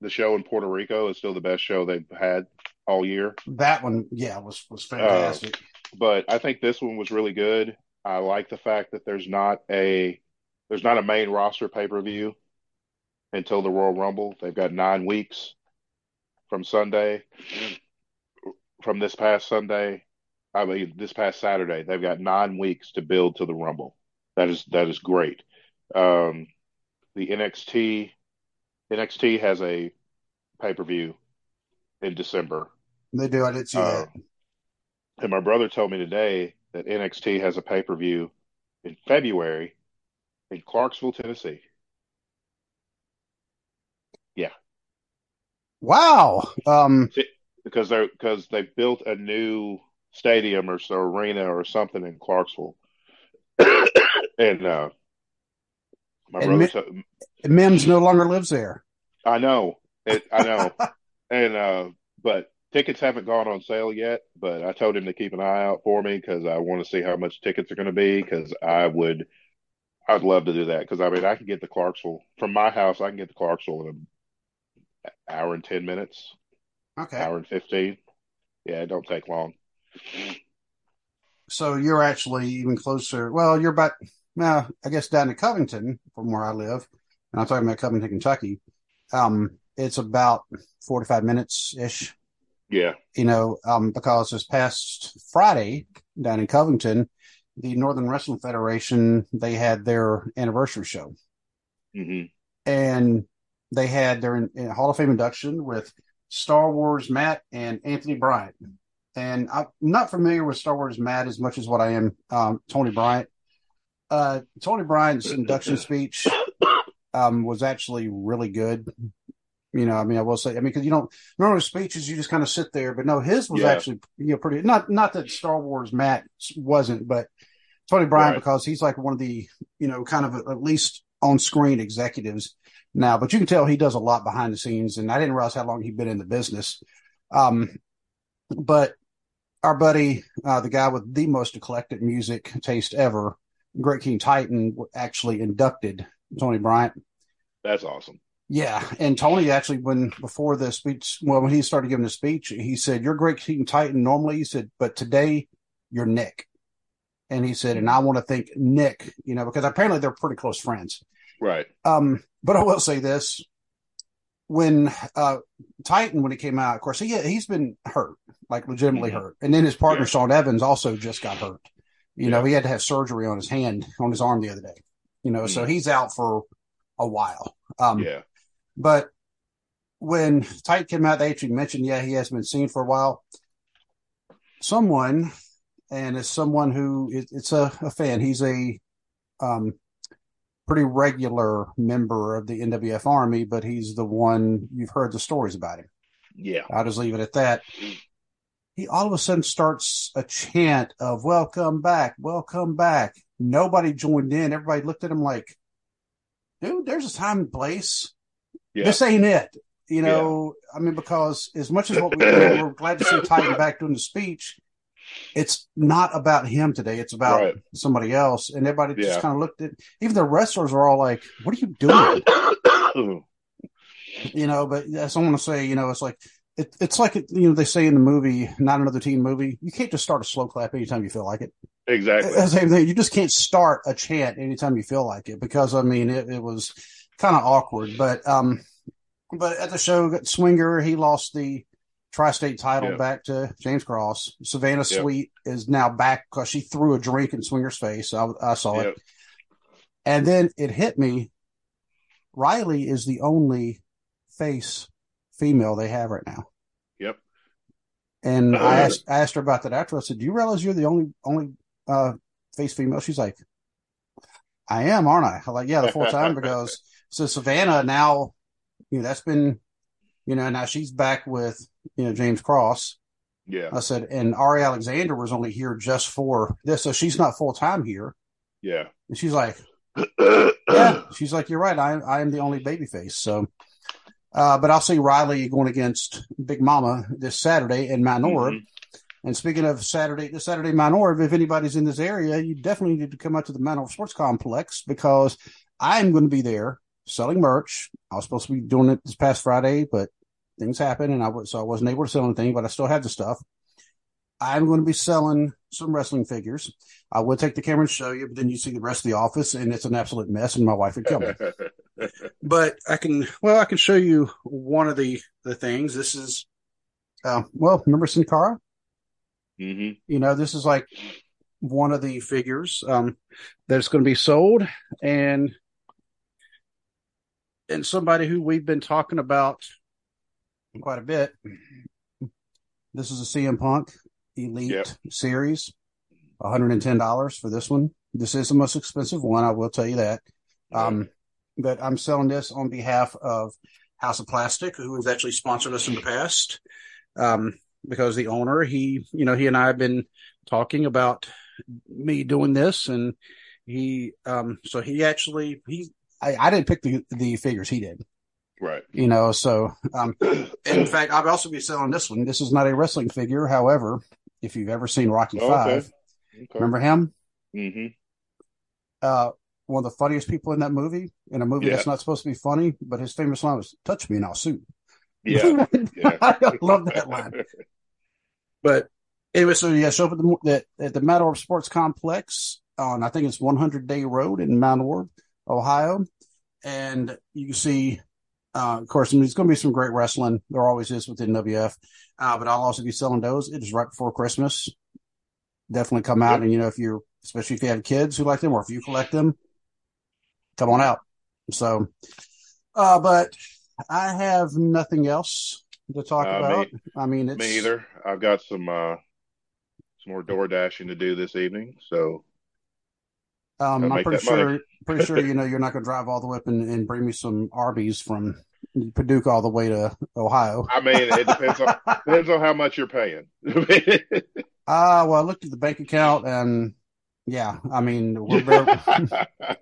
the show in Puerto Rico is still the best show they've had all year. That one, yeah, was was fantastic. Uh, but I think this one was really good. I like the fact that there's not a there's not a main roster pay per view until the Royal Rumble. They've got nine weeks from Sunday, from this past Sunday. I mean, this past Saturday, they've got nine weeks to build to the Rumble. That is that is great. Um, the NXT NXT has a pay per view in December. They do. I did see uh, that. And my brother told me today that NXT has a pay per view in February in Clarksville, Tennessee. Yeah. Wow. Um, because they're because they built a new stadium or so arena or something in Clarksville, and uh, my and brother. Mi- t- Mims no longer lives there. I know. It, I know. and uh, but tickets haven't gone on sale yet. But I told him to keep an eye out for me because I want to see how much tickets are going to be. Because I would, I'd love to do that. Because I mean, I can get to Clarksville from my house. I can get to Clarksville in an hour and ten minutes. Okay. Hour and fifteen. Yeah, it don't take long. So you're actually even closer. Well, you're about now, I guess down to Covington from where I live, and I'm talking about Covington, Kentucky. Um, it's about 45 minutes ish. Yeah. You know, um, because this past Friday down in Covington, the Northern Wrestling Federation, they had their anniversary show. Mm-hmm. And they had their in, in Hall of Fame induction with Star Wars Matt and Anthony Bryant. And I'm not familiar with Star Wars Matt as much as what I am um, Tony Bryant. Uh, Tony Bryant's induction speech um, was actually really good. You know, I mean, I will say, I mean, because you don't normally speeches you just kind of sit there, but no, his was yeah. actually you know pretty. Not not that Star Wars Matt wasn't, but Tony Bryant right. because he's like one of the you know kind of at least on screen executives now, but you can tell he does a lot behind the scenes, and I didn't realize how long he'd been in the business. Um, but our buddy, uh, the guy with the most eclectic music taste ever, Great King Titan, actually inducted Tony Bryant. That's awesome. Yeah, and Tony actually, when before the speech, well, when he started giving the speech, he said, "You're Great King Titan normally." He said, "But today, you're Nick." And he said, "And I want to thank Nick, you know, because apparently they're pretty close friends." Right. Um, but I will say this: when uh Titan, when he came out, of course, he he's been hurt, like legitimately mm-hmm. hurt, and then his partner yeah. Sean Evans also just got hurt. You yeah. know, he had to have surgery on his hand, on his arm the other day. You know, mm-hmm. so he's out for a while. Um, yeah. But when Titan came out, they actually mentioned, yeah, he hasn't been seen for a while. Someone, and it's someone who it, it's a, a, fan. He's a um, pretty regular member of the NWF Army, but he's the one you've heard the stories about him. Yeah. I'll just leave it at that. He all of a sudden starts a chant of welcome back, welcome back. Nobody joined in. Everybody looked at him like, dude, there's a time and place. Yeah. This ain't it. You know, yeah. I mean, because as much as what we, we're glad to see Titan back doing the speech, it's not about him today. It's about right. somebody else. And everybody yeah. just kind of looked at, even the wrestlers are all like, what are you doing? you know, but that's I want to say, you know, it's like, it, it's like, you know, they say in the movie, not another teen movie, you can't just start a slow clap anytime you feel like it. Exactly. Same thing. You just can't start a chant anytime you feel like it because, I mean, it, it was kind of awkward. But, um, but at the show, Swinger, he lost the tri-state title yep. back to James Cross. Savannah yep. Sweet is now back because she threw a drink in Swinger's face. I, I saw yep. it, and then it hit me. Riley is the only face female they have right now. Yep. And I asked I asked her about that after. I said, "Do you realize you're the only only uh, face female?" She's like, "I am, aren't I?" I'm like, "Yeah, the full time." because so Savannah now, you know, that's been, you know, now she's back with you know, James Cross. Yeah. I said, and Ari Alexander was only here just for this. So she's not full time here. Yeah. And she's like, yeah, she's like, you're right. I, I am the only baby face. So, uh, but I'll see Riley going against Big Mama this Saturday in Manor. Mm-hmm. And speaking of Saturday, the Saturday Manor, if anybody's in this area, you definitely need to come out to the Manor Sports Complex because I'm going to be there selling merch. I was supposed to be doing it this past Friday, but things happened and I was so I wasn't able to sell anything, but I still had the stuff. I'm going to be selling some wrestling figures. I will take the camera and show you, but then you see the rest of the office, and it's an absolute mess, and my wife would kill me. but I can, well, I can show you one of the the things. This is, uh, well, remember Sin Cara? Mm-hmm. You know, this is like one of the figures um, that's going to be sold, and and somebody who we've been talking about quite a bit. This is a CM Punk Elite yep. Series, $110 for this one. This is the most expensive one, I will tell you that. Um, but I'm selling this on behalf of House of Plastic, who has actually sponsored us in the past. Um, because the owner, he, you know, he and I have been talking about me doing this, and he, um, so he actually, he, I, I didn't pick the the figures, he did. Right. You know, so um, in fact, I'd also be selling this one. This is not a wrestling figure. However, if you've ever seen Rocky oh, Five, okay. remember him? Mm-hmm. Uh, one of the funniest people in that movie, in a movie yeah. that's not supposed to be funny, but his famous line was "Touch me and I'll sue." Yeah, yeah. I love that line. But anyway, so yeah, show up at the at the Mount Orab Sports Complex on I think it's 100 Day Road in Mount Orab, Ohio, and you can see uh, of course, there's going to be some great wrestling. There always is with NWF. Uh, but I'll also be selling those. It is right before Christmas. Definitely come out. Yep. And, you know, if you're, especially if you have kids who like them or if you collect them, come on out. So, uh, but I have nothing else to talk uh, about. Me, I mean, it's, me either. I've got some, uh, some more door dashing to do this evening. So, um, I'm pretty sure, pretty sure you know you're not going to drive all the way up and, and, bring me some Arby's from Paducah all the way to Ohio. I mean, it depends on depends on how much you're paying. Ah, uh, well, I looked at the bank account and yeah, I mean, we're very,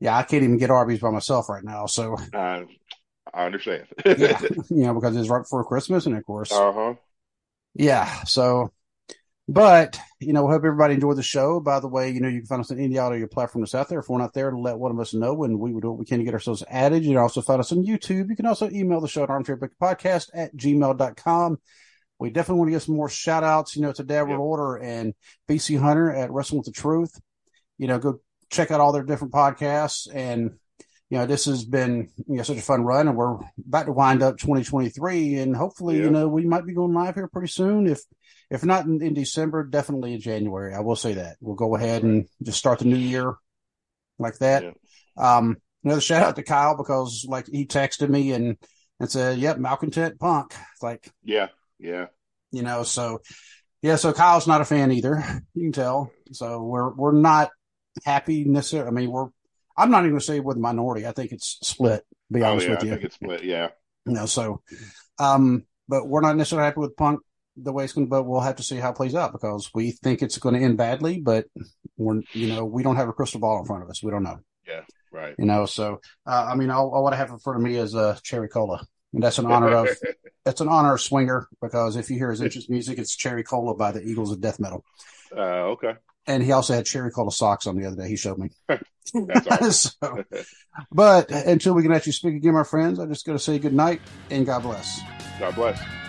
yeah, I can't even get Arby's by myself right now. So uh, I understand. yeah, you know, because it's right before Christmas, and of course, uh huh. Yeah, so but, you know, we hope everybody enjoyed the show. By the way, you know, you can find us on any audio platform that's out there. If we're not there, let one of us know and we will do what we can to get ourselves added. You can also find us on YouTube. You can also email the show at armchairbookpodcast at gmail.com. We definitely want to get some more shout outs, you know, to Dad yep. Order and BC Hunter at Wrestling with the Truth. You know, go check out all their different podcasts. And, you know, this has been, you know, such a fun run and we're about to wind up 2023 and hopefully, yep. you know, we might be going live here pretty soon. If, if not in, in, December, definitely in January. I will say that we'll go ahead and just start the new year like that. Yeah. Um, another shout out to Kyle because like he texted me and and said, "Yep, malcontent punk." It's like, yeah, yeah, you know. So yeah, so Kyle's not a fan either. You can tell. So we're we're not happy necessarily. I mean, we're. I'm not even going to say with the minority. I think it's split. Be honest oh, yeah, with you. I think it's split. Yeah. You know, so, um, but we're not necessarily happy with Punk the way it's going to, but we'll have to see how it plays out because we think it's going to end badly, but we're, you know, we don't have a crystal ball in front of us. We don't know. Yeah. Right. You know, so, uh, I mean, all, all I have in front of me is a cherry cola. and that's an honor of that's an honor of Swinger because if you hear his interest music, it's Cherry Cola by the Eagles of Death Metal. Uh, okay. And he also had Cherry Cola socks on the other day. He showed me. So, but until we can actually speak again, my friends, I'm just got to say good night and God bless. God bless.